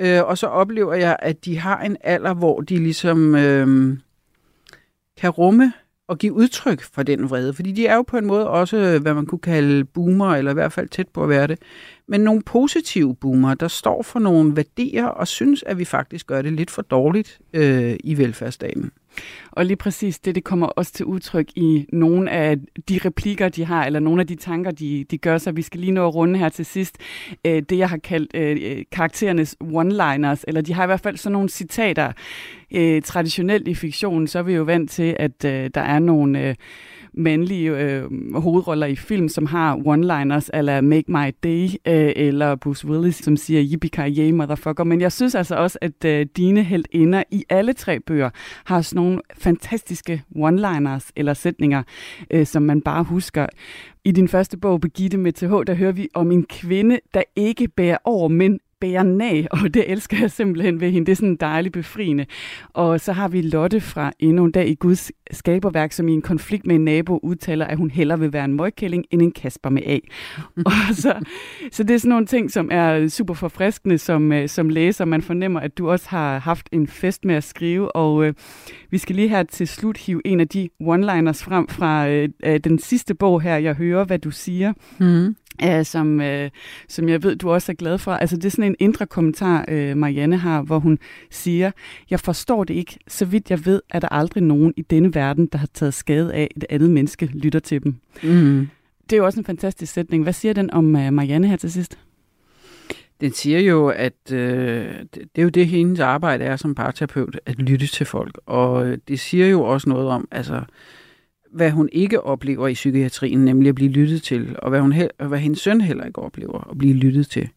Øh, og så oplever jeg, at de har en alder, hvor de ligesom øh, kan rumme at give udtryk for den vrede. Fordi de er jo på en måde også, hvad man kunne kalde boomer, eller i hvert fald tæt på at være det. Men nogle positive boomer, der står for nogle værdier og synes, at vi faktisk gør det lidt for dårligt øh, i velfærdsstaten. Og lige præcis det, det kommer også til udtryk i nogle af de replikker, de har, eller nogle af de tanker, de, de gør sig. Vi skal lige nå at runde her til sidst. Øh, det, jeg har kaldt øh, karakterernes one-liners, eller de har i hvert fald sådan nogle citater. Øh, traditionelt i fiktionen, så er vi jo vant til, at øh, der er nogle... Øh, mandlige øh, hovedroller i film, som har one-liners, eller Make My Day, øh, eller Bruce Willis, som siger yippee motherfucker. Men jeg synes altså også, at øh, dine heldinder i alle tre bøger har sådan nogle fantastiske one-liners eller sætninger, øh, som man bare husker. I din første bog, Begitte med TH, der hører vi om en kvinde, der ikke bærer over, men bære nag, og det elsker jeg simpelthen ved hende. Det er sådan dejligt befriende. Og så har vi Lotte fra Endnu en dag i Guds skaberværk, som i en konflikt med en nabo udtaler, at hun hellere vil være en møgkælling end en kasper med A. og så, så det er sådan nogle ting, som er super forfriskende som, øh, som læser. Man fornemmer, at du også har haft en fest med at skrive, og øh, vi skal lige her til slut hive en af de one-liners frem fra øh, den sidste bog her, Jeg hører, hvad du siger. Mm uh, som, uh, som jeg ved, du også er glad for. Altså det er sådan en indre kommentar, uh, Marianne har, hvor hun siger, jeg forstår det ikke. Så vidt jeg ved, er der aldrig nogen i denne verden, der har taget skade af, at et andet menneske lytter til dem. Mm. Det er jo også en fantastisk sætning. Hvad siger den om uh, Marianne her til sidst? Den siger jo, at øh, det er jo det, hendes arbejde er som parterapeut, at lytte til folk. Og det siger jo også noget om, altså, øh, hvad hun ikke oplever i psykiatrien, nemlig at blive lyttet til, og hvad, hun og hvad hendes søn heller ikke oplever at blive lyttet til.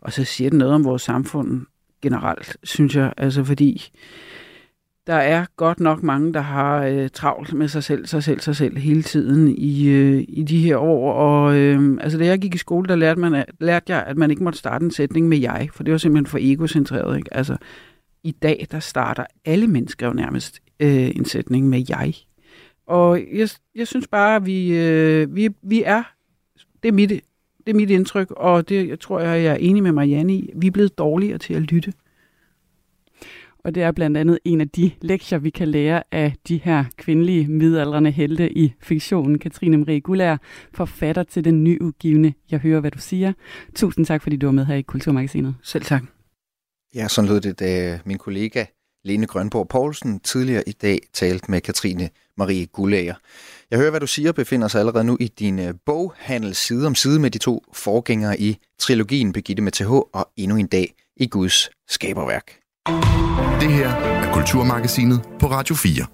Og så siger det noget om vores samfund generelt, synes jeg, altså fordi der er godt nok mange, der har øh, travlt med sig selv, sig selv, sig selv hele tiden i, øh, i de her år. Og øh, altså, da jeg gik i skole, der lærte, man, lærte jeg, at man ikke måtte starte en sætning med jeg, for det var simpelthen for egocentreret. Ikke? Altså, i dag, der starter alle mennesker jo nærmest øh, en sætning med jeg. Og jeg, jeg synes bare, at vi, øh, vi, vi er, det er, mit, det er mit indtryk, og det jeg tror jeg, jeg er enig med Marianne i, vi er blevet dårligere til at lytte. Og det er blandt andet en af de lektier, vi kan lære af de her kvindelige midaldrende helte i fiktionen. Katrine Marie Gullær, forfatter til den nyudgivende Jeg hører, hvad du siger. Tusind tak, fordi du var med her i Kulturmagasinet. Selv tak. Ja, sådan lød det, da min kollega Lene Grønborg Poulsen tidligere i dag talte med Katrine Marie Gullager. Jeg hører, hvad du siger, befinder sig allerede nu i din øh, boghandel side om side med de to forgængere i trilogien Begitte med TH og endnu en dag i Guds skaberværk. Det her er Kulturmagasinet på Radio 4.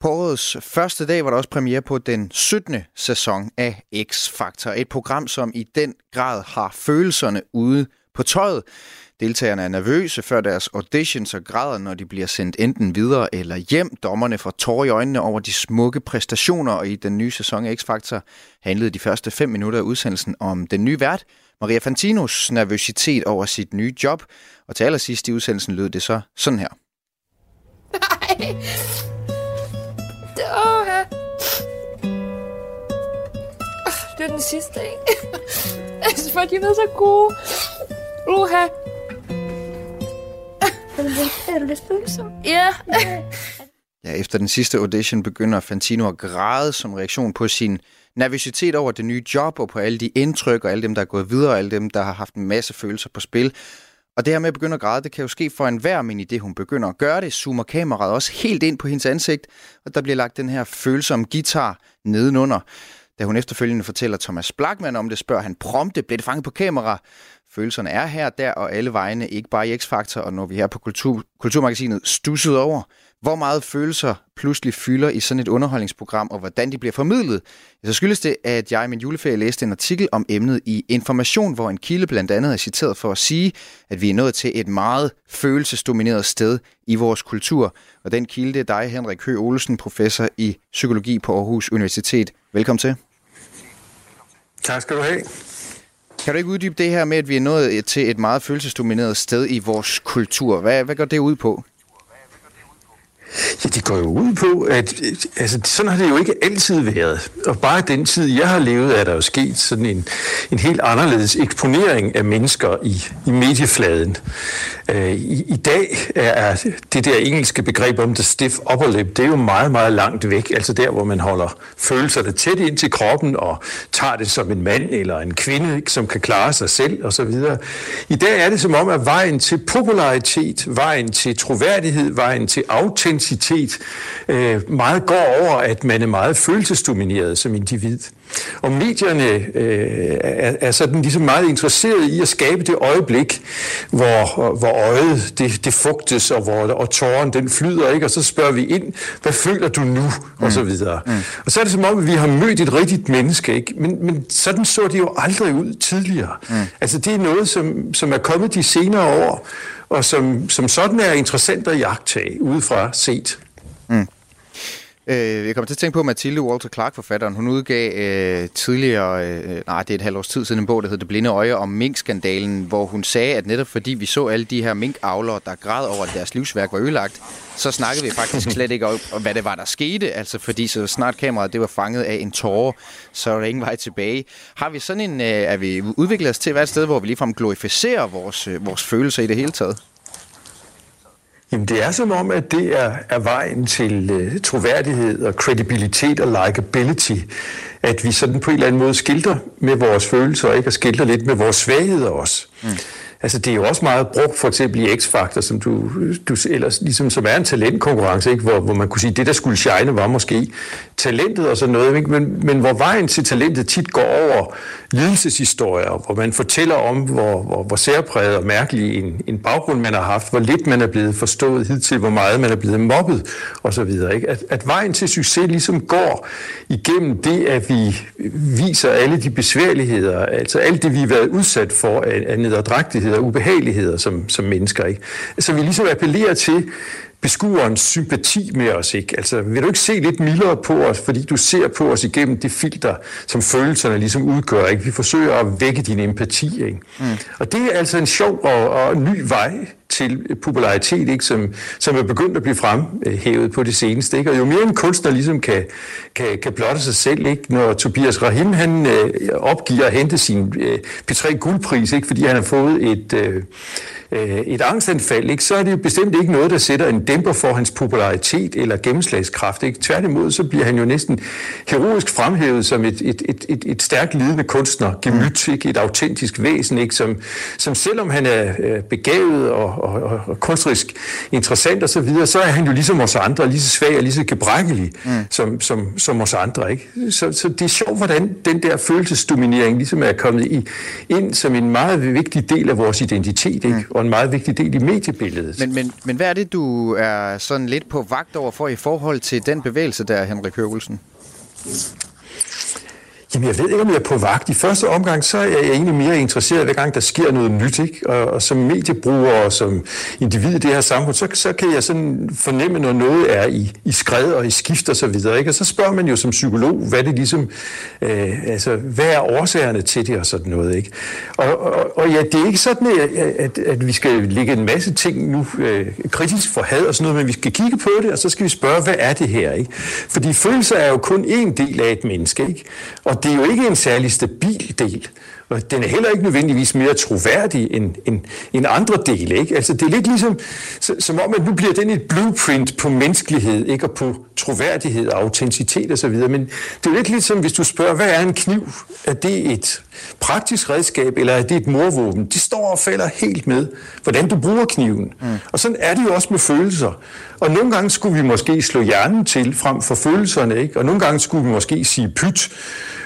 På årets første dag var der også premiere på den 17. sæson af X-Factor. Et program, som i den grad har følelserne ude på tøjet. Deltagerne er nervøse før deres auditions og græder, når de bliver sendt enten videre eller hjem. Dommerne får tårer i øjnene over de smukke præstationer, og i den nye sæson af X-Factor handlede de første fem minutter af udsendelsen om den nye vært, Maria Fantinos nervøsitet over sit nye job. Og til allersidst i udsendelsen lød det så sådan her. Nej. Åh, ja. Det er den sidste, ikke? Altså, for de var så gode. Uha. Er du lidt følsom? Ja. Ja, efter den sidste audition begynder Fantino at græde som reaktion på sin nervøsitet over det nye job og på alle de indtryk og alle dem, der er gået videre og alle dem, der har haft en masse følelser på spil. Og det her med at begynde at græde, det kan jo ske for enhver, men i det hun begynder at gøre det, zoomer kameraet også helt ind på hendes ansigt, og der bliver lagt den her følsomme guitar nedenunder. Da hun efterfølgende fortæller Thomas Blackman om det, spørger han prompte, blev det fanget på kamera? Følelserne er her, der og alle vegne, ikke bare i X-Factor, og når vi her på Kultur, Kulturmagasinet stusset over, hvor meget følelser pludselig fylder i sådan et underholdningsprogram, og hvordan de bliver formidlet, så skyldes det, at jeg i min juleferie læste en artikel om emnet i Information, hvor en kilde blandt andet er citeret for at sige, at vi er nået til et meget følelsesdomineret sted i vores kultur. Og den kilde det er dig, Henrik Høgh Olsen, professor i psykologi på Aarhus Universitet. Velkommen til. Tak skal du have. Kan du ikke uddybe det her med, at vi er nået til et meget følelsesdomineret sted i vores kultur? Hvad, hvad går det ud på? Ja, det går jo ud på, at altså, sådan har det jo ikke altid været. Og bare den tid, jeg har levet, er der jo sket sådan en, en helt anderledes eksponering af mennesker i, i mediefladen. Øh, i, I dag er det der engelske begreb om the stiff upper lip, det er jo meget, meget langt væk. Altså der, hvor man holder følelserne tæt ind til kroppen og tager det som en mand eller en kvinde, ikke, som kan klare sig selv osv. I dag er det som om, at vejen til popularitet, vejen til troværdighed, vejen til autenticitet, intensitet øh, meget går over, at man er meget følelsesdomineret som individ. Og medierne øh, er, er sådan ligesom meget interesseret i at skabe det øjeblik, hvor, hvor øjet det, det fugtes, og hvor og tåren den flyder, ikke? og så spørger vi ind, hvad føler du nu? Mm. Og så videre. Mm. Og så er det som om, at vi har mødt et rigtigt menneske, ikke? Men, men sådan så det jo aldrig ud tidligere. Mm. Altså det er noget, som, som er kommet de senere år, og som, som sådan er interessant at jagtage udefra set. Mm. Øh, jeg kommer til at tænke på Mathilde Walter Clark, forfatteren. Hun udgav øh, tidligere, øh, nej, det er et halvt års tid siden, en bog, der hedder Det blinde øje om minkskandalen, hvor hun sagde, at netop fordi vi så alle de her minkavlere, der græd over, at deres livsværk var ødelagt, så snakkede vi faktisk slet ikke om, hvad det var, der skete. Altså fordi så snart kameraet det var fanget af en tårer, så var der ingen vej tilbage. Har vi sådan en, øh, er vi udviklet os til at være et sted, hvor vi ligefrem glorificerer vores, øh, vores følelser i det hele taget? Jamen det er som om, at det er, er vejen til uh, troværdighed og credibilitet og likability, at vi sådan på en eller anden måde skilter med vores følelser, ikke? og skilter lidt med vores svagheder også. Mm. Altså, det er jo også meget brugt, for eksempel i X-Factor, som du, du ellers, ligesom, som er en talentkonkurrence, ikke? Hvor, hvor man kunne sige, at det, der skulle shine, var måske talentet og sådan noget, ikke? Men, men hvor vejen til talentet tit går over lidelseshistorier, hvor man fortæller om, hvor, hvor, hvor særpræget og mærkelig en, en baggrund man har haft, hvor lidt man er blevet forstået hidtil, hvor meget man er blevet mobbet osv. At, at vejen til succes ligesom går igennem det, at vi viser alle de besværligheder, altså alt det, vi har været udsat for af, af og ubehageligheder som, som mennesker. Ikke? Så vi ligesom appellerer til beskuerens sympati med os. Ikke? Altså, vil du ikke se lidt mildere på os, fordi du ser på os igennem det filter, som følelserne ligesom udgør. Ikke? Vi forsøger at vække din empati. Ikke? Mm. Og det er altså en sjov og, og ny vej til popularitet, ikke? Som, som er begyndt at blive fremhævet på det seneste. Ikke? Og jo mere en kunstner ligesom kan, kan, kan blotte sig selv, ikke? når Tobias Rahim han øh, opgiver at hente sin øh, P3 guldpris, ikke? fordi han har fået et... Øh, et angstanfald, ikke, så er det jo bestemt ikke noget, der sætter en dæmper for hans popularitet eller gennemslagskraft. Ikke? Tværtimod, så bliver han jo næsten heroisk fremhævet som et, et, et, et, et stærkt lidende kunstner, gemyt, ikke? et autentisk væsen, ikke? Som, som selvom han er øh, begavet og, og, og, og kunstnerisk interessant osv., så, videre, så er han jo ligesom os andre, lige så svag og lige så gebrækkelig mm. som, som, som os andre. Ikke? Så, så det er sjovt, hvordan den der følelsesdominering ligesom er kommet i, ind som en meget vigtig del af vores identitet. Ikke? Mm og en meget vigtig del i mediebilledet. Men, men, men hvad er det, du er sådan lidt på vagt over for i forhold til den bevægelse der, Henrik Høvelsen? Jamen, jeg ved ikke, om jeg er på vagt. I første omgang, så er jeg egentlig mere interesseret, hver gang der sker noget nyt. Ikke? Og, og som mediebruger og som individ i det her samfund, så, så kan jeg sådan fornemme, når noget er i, i skred og i skift og så videre. Ikke? Og så spørger man jo som psykolog, hvad det ligesom, øh, altså, hvad er årsagerne til det og sådan noget. Ikke? Og, og, og ja, det er ikke sådan, at, at, at vi skal lægge en masse ting nu øh, kritisk for had og sådan noget, men vi skal kigge på det, og så skal vi spørge, hvad er det her? Ikke? Fordi følelser er jo kun en del af et menneske, ikke? og det er jo ikke en særlig stabil del. Og den er heller ikke nødvendigvis mere troværdig end, end, end andre dele. Ikke? Altså, det er lidt ligesom, som om, at nu bliver den et blueprint på menneskelighed, ikke? og på troværdighed og autenticitet osv. Men det er jo lidt ligesom, hvis du spørger, hvad er en kniv? Er det et praktisk redskab, eller er det et morvåben? De står og falder helt med, hvordan du bruger kniven. Mm. Og sådan er det jo også med følelser. Og nogle gange skulle vi måske slå hjernen til frem for følelserne, ikke? og nogle gange skulle vi måske sige pyt,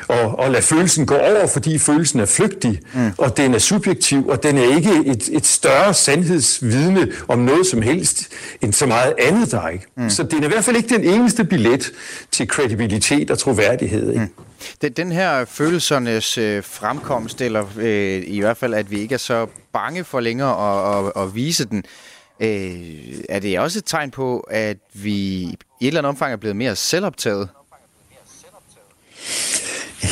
og, og lade følelsen gå over, fordi følelsen er flygtig, mm. og den er subjektiv, og den er ikke et, et større sandhedsvidne om noget som helst, end så meget andet der ikke. Mm. Så det er i hvert fald ikke den eneste billet til kredibilitet og troværdighed. Ikke? Mm. Den her følelsernes øh, fremkomst, eller øh, i hvert fald, at vi ikke er så bange for længere at, at, at vise den, øh, er det også et tegn på, at vi i et eller andet omfang er blevet mere selvoptaget?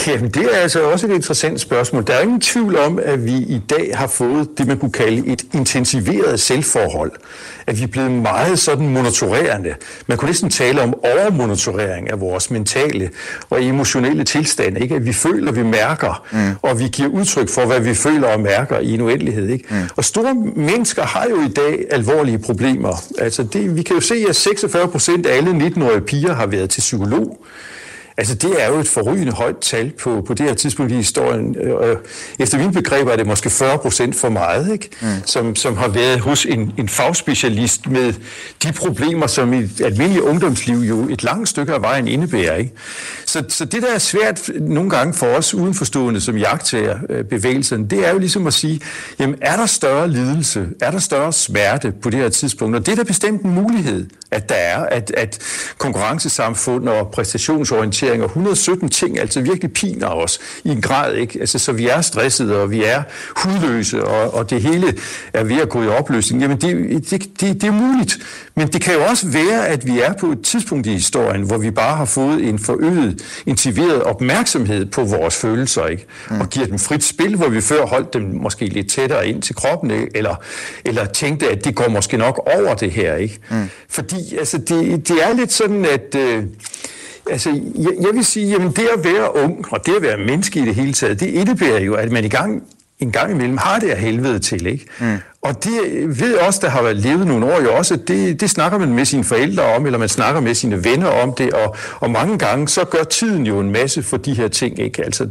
Jamen, det er altså også et interessant spørgsmål. Der er ingen tvivl om, at vi i dag har fået det, man kunne kalde et intensiveret selvforhold. At vi er blevet meget sådan monitorerende. Man kunne næsten tale om overmonitorering af vores mentale og emotionelle tilstand. Ikke? At vi føler, vi mærker, mm. og vi giver udtryk for, hvad vi føler og mærker i en uendelighed. Ikke? Mm. Og store mennesker har jo i dag alvorlige problemer. Altså det, vi kan jo se, at 46 procent af alle 19-årige piger har været til psykolog. Altså, det er jo et forrygende højt tal på, på det her tidspunkt i historien. Øh, efter mine begreber er det måske 40 procent for meget, ikke? Mm. Som, som har været hos en, en fagspecialist med de problemer, som i et almindeligt ungdomsliv jo et langt stykke af vejen indebærer. Ikke? Så, så det, der er svært nogle gange for os udenforstående, som jagtager øh, bevægelsen, det er jo ligesom at sige, jamen, er der større lidelse? Er der større smerte på det her tidspunkt? Og det er da bestemt en mulighed, at der er, at, at konkurrencesamfund og præstationsorientering og 117 ting altså virkelig piner os i en grad, ikke? Altså, så vi er stressede, og vi er hudløse, og, og det hele er ved at gå i opløsning. Jamen, det, det, det, det er muligt. Men det kan jo også være, at vi er på et tidspunkt i historien, hvor vi bare har fået en forøget, intiveret opmærksomhed på vores følelser, ikke? Mm. Og giver dem frit spil, hvor vi før holdt dem måske lidt tættere ind til kroppen, ikke? Eller, eller tænkte, at det går måske nok over det her, ikke? Mm. Fordi altså, det, det er lidt sådan, at... Øh, altså, jeg, jeg vil sige, at det at være ung, og det at være menneske i det hele taget, det indebærer jo, at man i gang, en gang imellem har det af helvede til, ikke? Mm. Og det ved også, der har levet nogle år jo også, det, det snakker man med sine forældre om, eller man snakker med sine venner om det, og, og mange gange så gør tiden jo en masse for de her ting. Ikke? Altså,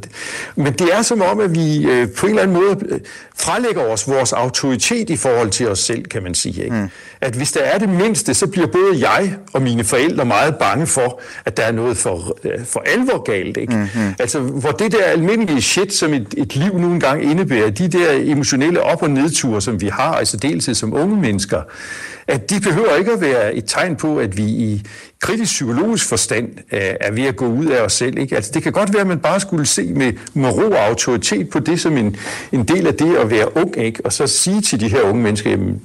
men det er som om, at vi øh, på en eller anden måde øh, frelægger os vores autoritet i forhold til os selv, kan man sige. Ikke? Mm. At hvis der er det mindste, så bliver både jeg og mine forældre meget bange for, at der er noget for, øh, for alvor galt. Ikke? Mm-hmm. Altså, hvor det der almindelige shit, som et, et liv nu engang indebærer, de der emotionelle op- og nedture, som vi har, har, altså dels som unge mennesker, at de behøver ikke at være et tegn på, at vi i kritisk psykologisk forstand øh, er ved at gå ud af os selv. Ikke? Altså, det kan godt være, at man bare skulle se med, med ro og autoritet på det som en, en del af det at være ung, ikke? og så sige til de her unge mennesker, jamen,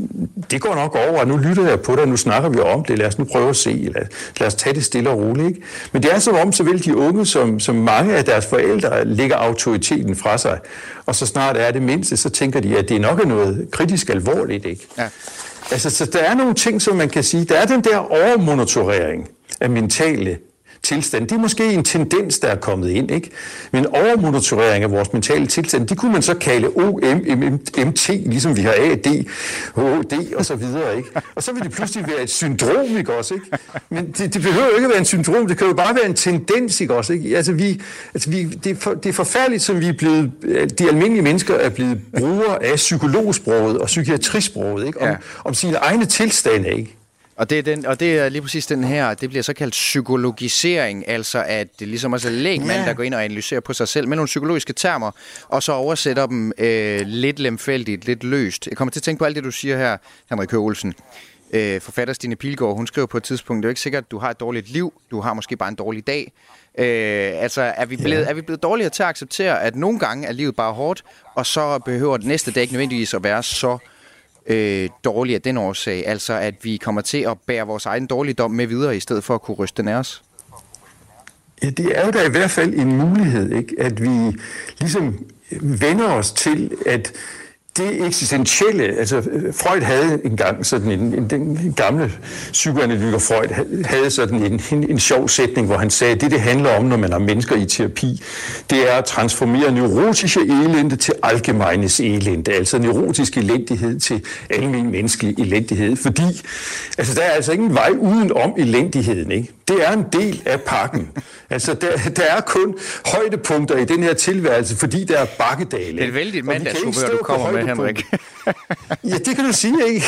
det går nok over, og nu lytter jeg på dig, nu snakker vi om det, lad os nu prøve at se, lad, lad os tage det stille og roligt. Ikke? Men det er som om, såvel de unge som, som mange af deres forældre lægger autoriteten fra sig, og så snart er det mindste, så tænker de, at det nok er noget kritisk alvorligt. Ikke? Ja. Altså, så der er nogle ting, som man kan sige, der er den der overmonitorering af mentale tilstand. Det er måske en tendens, der er kommet ind, ikke? Men overmonitorering af vores mentale tilstand, det kunne man så kalde OMMT, ligesom vi har AD, HD og så videre, ikke? Og så vil det pludselig være et syndrom, ikke også, ikke? Men det, det behøver jo ikke at være en syndrom, det kan jo bare være en tendens, ikke også, ikke? Altså, vi, altså vi, det, er for, det er forfærdeligt, som vi er blevet, de almindelige mennesker er blevet brugere af psykologsproget og psykiatrisproget, ikke? Om, ja. om sine egne tilstande, ikke? Og det, er den, og det er lige præcis den her, det bliver så kaldt psykologisering, altså at det ligesom også er lægmand, yeah. der går ind og analyserer på sig selv med nogle psykologiske termer, og så oversætter dem øh, lidt lemfældigt, lidt løst. Jeg kommer til at tænke på alt det, du siger her, Henrik Køge Olsen. Øh, forfatter Stine Pilgaard, hun skriver på et tidspunkt, det er jo ikke sikkert, at du har et dårligt liv, du har måske bare en dårlig dag. Øh, altså, er vi, blevet, ja. er vi blevet dårligere til at acceptere, at nogle gange er livet bare hårdt, og så behøver det næste dag ikke nødvendigvis at være så øh, dårlige af den årsag? Altså, at vi kommer til at bære vores egen dårligdom med videre, i stedet for at kunne ryste den af os? Ja, det er jo da i hvert fald en mulighed, ikke? at vi ligesom vender os til, at det eksistentielle, altså Freud havde engang sådan en, en den gamle psykoanalytiker Freud havde sådan en, en, en sjov sætning, hvor han sagde, at det det handler om, når man har mennesker i terapi, det er at transformere neurotiske elende til algemeines elende, altså neurotisk elendighed til almen menneskelig elendighed, fordi altså, der er altså ingen vej uden om elendigheden, ikke? Det er en del af pakken. Altså, der, der er kun højdepunkter i den her tilværelse, fordi der er bakkedale. Det er vældig mandagshumør, du kommer med, Henrik. ja, det kan du sige, ikke?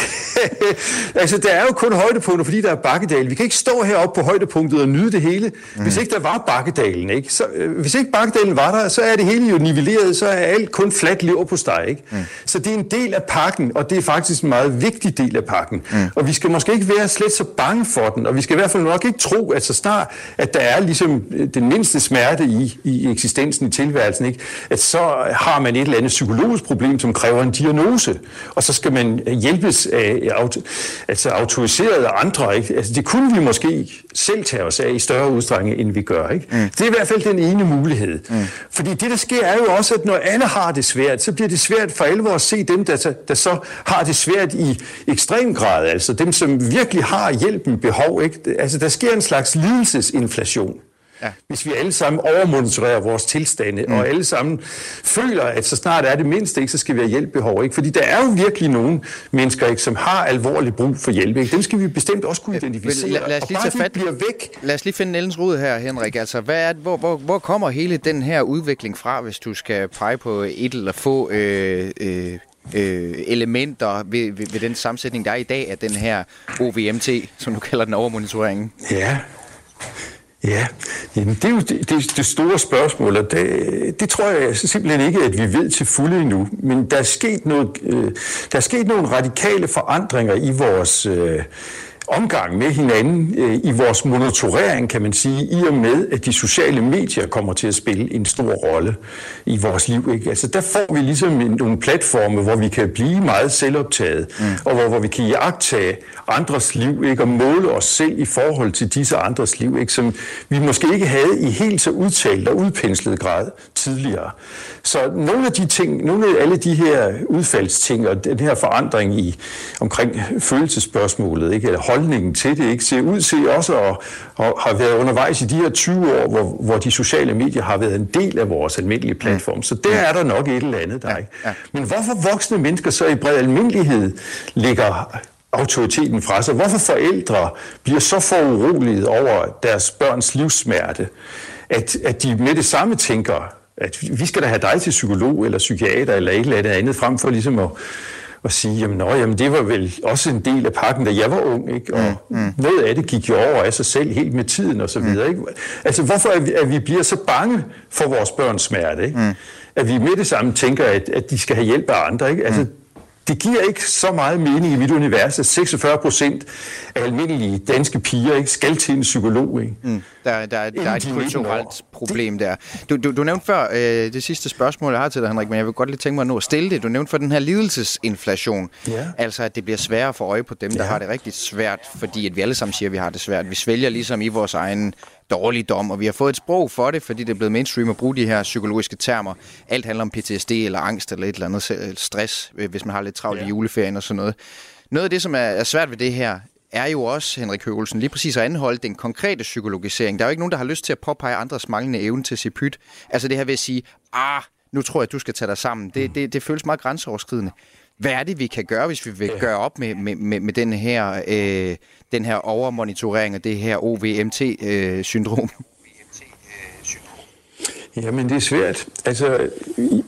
altså, der er jo kun højdepunkter, fordi der er bakkedale. Vi kan ikke stå heroppe på højdepunktet og nyde det hele, mm. hvis ikke der var bakkedalen, ikke? Så, øh, hvis ikke bakkedalen var der, så er det hele jo nivelleret, så er alt kun fladt lever på steg, ikke? Mm. Så det er en del af pakken, og det er faktisk en meget vigtig del af pakken. Mm. Og vi skal måske ikke være slet så bange for den, og vi skal i hvert fald nok ikke tro, at så snart, at der er ligesom øh, den mindste smerte i, i eksistensen i tilværelsen, ikke? at så har man et eller andet psykologisk problem, som kræver en diagnose, og så skal man hjælpes af auto, altså autoriserede andre. Ikke? Altså, det kunne vi måske selv tage os af i større udstrækning, end vi gør. Ikke? Mm. Det er i hvert fald den ene mulighed. Mm. Fordi det, der sker, er jo også, at når alle har det svært, så bliver det svært for alvor at se dem, der, der så har det svært i ekstrem grad, altså dem, som virkelig har hjælpen behov. Ikke? Altså, der sker en slags lidelsesinflation. Ja. Hvis vi alle sammen overmonitorerer vores tilstande, mm. og alle sammen føler, at så snart er det mindste, ikke, så skal vi have hjælpebehov. Ikke? Fordi der er jo virkelig nogle mennesker, ikke, som har alvorlig brug for hjælp. Ikke? Dem skal vi bestemt også kunne identificere. Lad, lad os lige tage fat. bliver væk. Lad os lige finde Nielsens Rud her, Henrik. Altså, hvad er, hvor, hvor, hvor kommer hele den her udvikling fra, hvis du skal pege på et eller få øh, øh, øh, elementer ved, ved, ved den sammensætning, der er i dag af den her OVMT, som du kalder den overmonitoreringen? Ja, Ja, Jamen, det er jo det, det, det store spørgsmål, og det, det tror jeg simpelthen ikke, at vi ved til fulde endnu. Men der er sket, noget, øh, der er sket nogle radikale forandringer i vores... Øh, omgang med hinanden øh, i vores monitorering, kan man sige, i og med, at de sociale medier kommer til at spille en stor rolle i vores liv. Ikke? Altså, der får vi ligesom en, nogle platforme, hvor vi kan blive meget selvoptaget, mm. og hvor, hvor vi kan jagtage andres liv, ikke? og måle os selv i forhold til disse andres liv, ikke? som vi måske ikke havde i helt så udtalt og udpenslet grad tidligere. Så nogle af de ting, nogle af alle de her udfaldsting og den her forandring i omkring følelsesspørgsmålet, ikke? eller holdningen til det, ikke? ser ud til også at, at have været undervejs i de her 20 år, hvor, hvor de sociale medier har været en del af vores almindelige platform. Så der er der nok et eller andet der. Ikke? Men hvorfor voksne mennesker så i bred almindelighed ligger autoriteten fra sig? Hvorfor forældre bliver så foruroligede over deres børns livssmerte, at, at de med det samme tænker, at vi skal da have dig til psykolog eller psykiater eller et eller andet, frem for ligesom at, at sige, jamen, nå, jamen det var vel også en del af pakken, da jeg var ung, ikke? og mm, mm. noget af det gik jo over af sig selv helt med tiden og så mm. videre. Ikke? Altså hvorfor er vi, at vi bliver så bange for vores børns smerte? Ikke? Mm. At vi med det samme tænker, at, at de skal have hjælp af andre. Ikke? Altså, mm det giver ikke så meget mening i mit univers, at 46 procent af almindelige danske piger ikke skal til en psykolog. Ikke? Mm. Der, der, der er et kulturelt problem der. Du, du, du nævnte før øh, det sidste spørgsmål, jeg har til dig, Henrik, men jeg vil godt lige tænke mig at nå at stille det. Du nævnte for den her lidelsesinflation. Ja. Altså, at det bliver sværere for øje på dem, der ja. har det rigtig svært, fordi at vi alle sammen siger, at vi har det svært. Vi svælger ligesom i vores egen dårligdom, og vi har fået et sprog for det, fordi det er blevet mainstream at bruge de her psykologiske termer. Alt handler om PTSD eller angst eller et eller andet stress, hvis man har lidt travlt ja. i juleferien og sådan noget. Noget af det, som er svært ved det her, er jo også, Henrik Høvelsen, lige præcis at anholde den konkrete psykologisering. Der er jo ikke nogen, der har lyst til at påpege andres manglende evne til at se pyt. Altså det her ved at sige, ah, nu tror jeg, du skal tage dig sammen. Det, det, det føles meget grænseoverskridende. Hvad er det, vi kan gøre, hvis vi vil gøre op med, med, med, med den, her, øh, den her overmonitorering og det her OVMT-syndrom? Øh, Jamen, det er svært. Altså, i,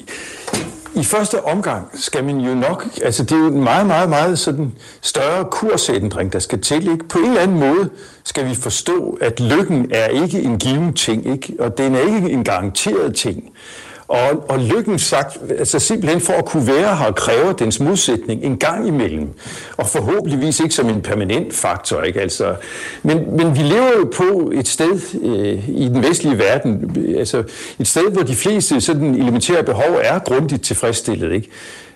i første omgang skal man jo nok, altså det er jo en meget, meget, meget sådan større kursændring, der skal til. Ikke? På en eller anden måde skal vi forstå, at lykken er ikke en given ting, ikke? og den er ikke en garanteret ting. Og, og lykken sagt, altså simpelthen for at kunne være her, kræver dens modsætning en gang imellem. Og forhåbentligvis ikke som en permanent faktor. Ikke? Altså, men, men vi lever jo på et sted øh, i den vestlige verden, altså et sted, hvor de fleste sådan elementære behov er grundigt tilfredsstillet. Ikke?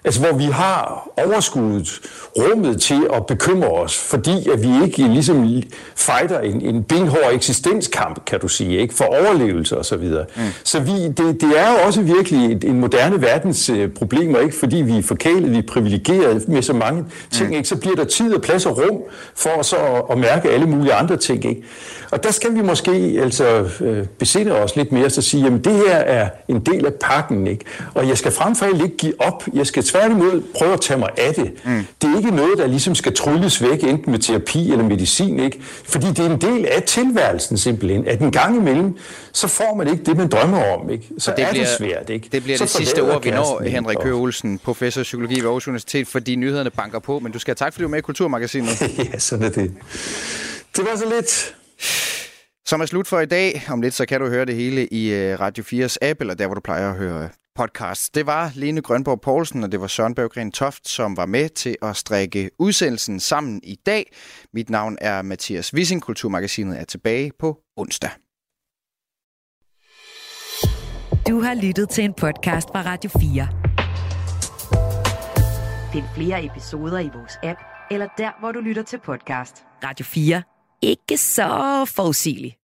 Altså hvor vi har overskuddet, rummet til at bekymre os, fordi at vi ikke ligesom fighter en, en benhård eksistenskamp, kan du sige, ikke for overlevelse og så videre. Mm. Så vi, det, det er jo også virkelig en, en moderne verdens øh, problemer, ikke fordi vi er forkælet, vi er privilegeret med så mange ting, mm. ikke? så bliver der tid og plads og rum for så at, at mærke alle mulige andre ting. Ikke? Og der skal vi måske altså øh, besinde os lidt mere, så sige, at det her er en del af pakken, ikke? og jeg skal fremfor ikke give op, jeg skal tværtimod prøve at tage mig af det. Mm. Det er ikke noget, der ligesom skal trylles væk, enten med terapi eller medicin, ikke? fordi det er en del af tilværelsen simpelthen, at en gang imellem, så får man ikke det, man drømmer om. Ikke? Så det er bliver, det svært. Ikke? Det bliver så det sidste ord, vi når? Henrik Køge Olsen, professor i psykologi ved Aarhus Universitet, fordi nyhederne banker på, men du skal have tak, fordi du er med i Kulturmagasinet. ja, sådan er det. Det var så lidt. Som er slut for i dag. Om lidt så kan du høre det hele i øh, Radio 4's app, eller der, hvor du plejer at høre podcast. Det var Lene Grønborg Poulsen, og det var Søren Berggren Toft, som var med til at strikke udsendelsen sammen i dag. Mit navn er Mathias Wissing. Kulturmagasinet er tilbage på onsdag. Du har lyttet til en podcast fra Radio 4. Find flere episoder i vores app, eller der, hvor du lytter til podcast. Radio 4. Ikke så forudsigeligt.